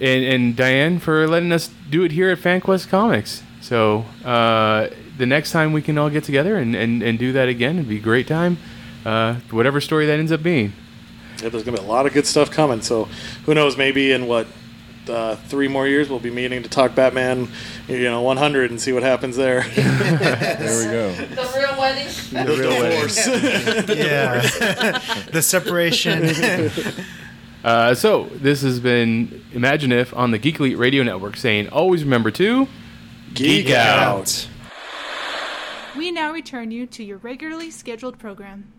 and and Diane for letting us do it here at FanQuest Comics. So, uh, the next time we can all get together and, and, and do that again, it'd be a great time. Uh, whatever story that ends up being. Yeah, there's gonna be a lot of good stuff coming. So who knows? Maybe in what uh, three more years we'll be meeting to talk Batman, you know, 100 and see what happens there. [LAUGHS] There we go. The real wedding. the divorce. [LAUGHS] Yeah. [LAUGHS] the separation. Uh, so this has been Imagine If on the Geek Elite Radio Network, saying always remember to Geek out. We now return you to your regularly scheduled program.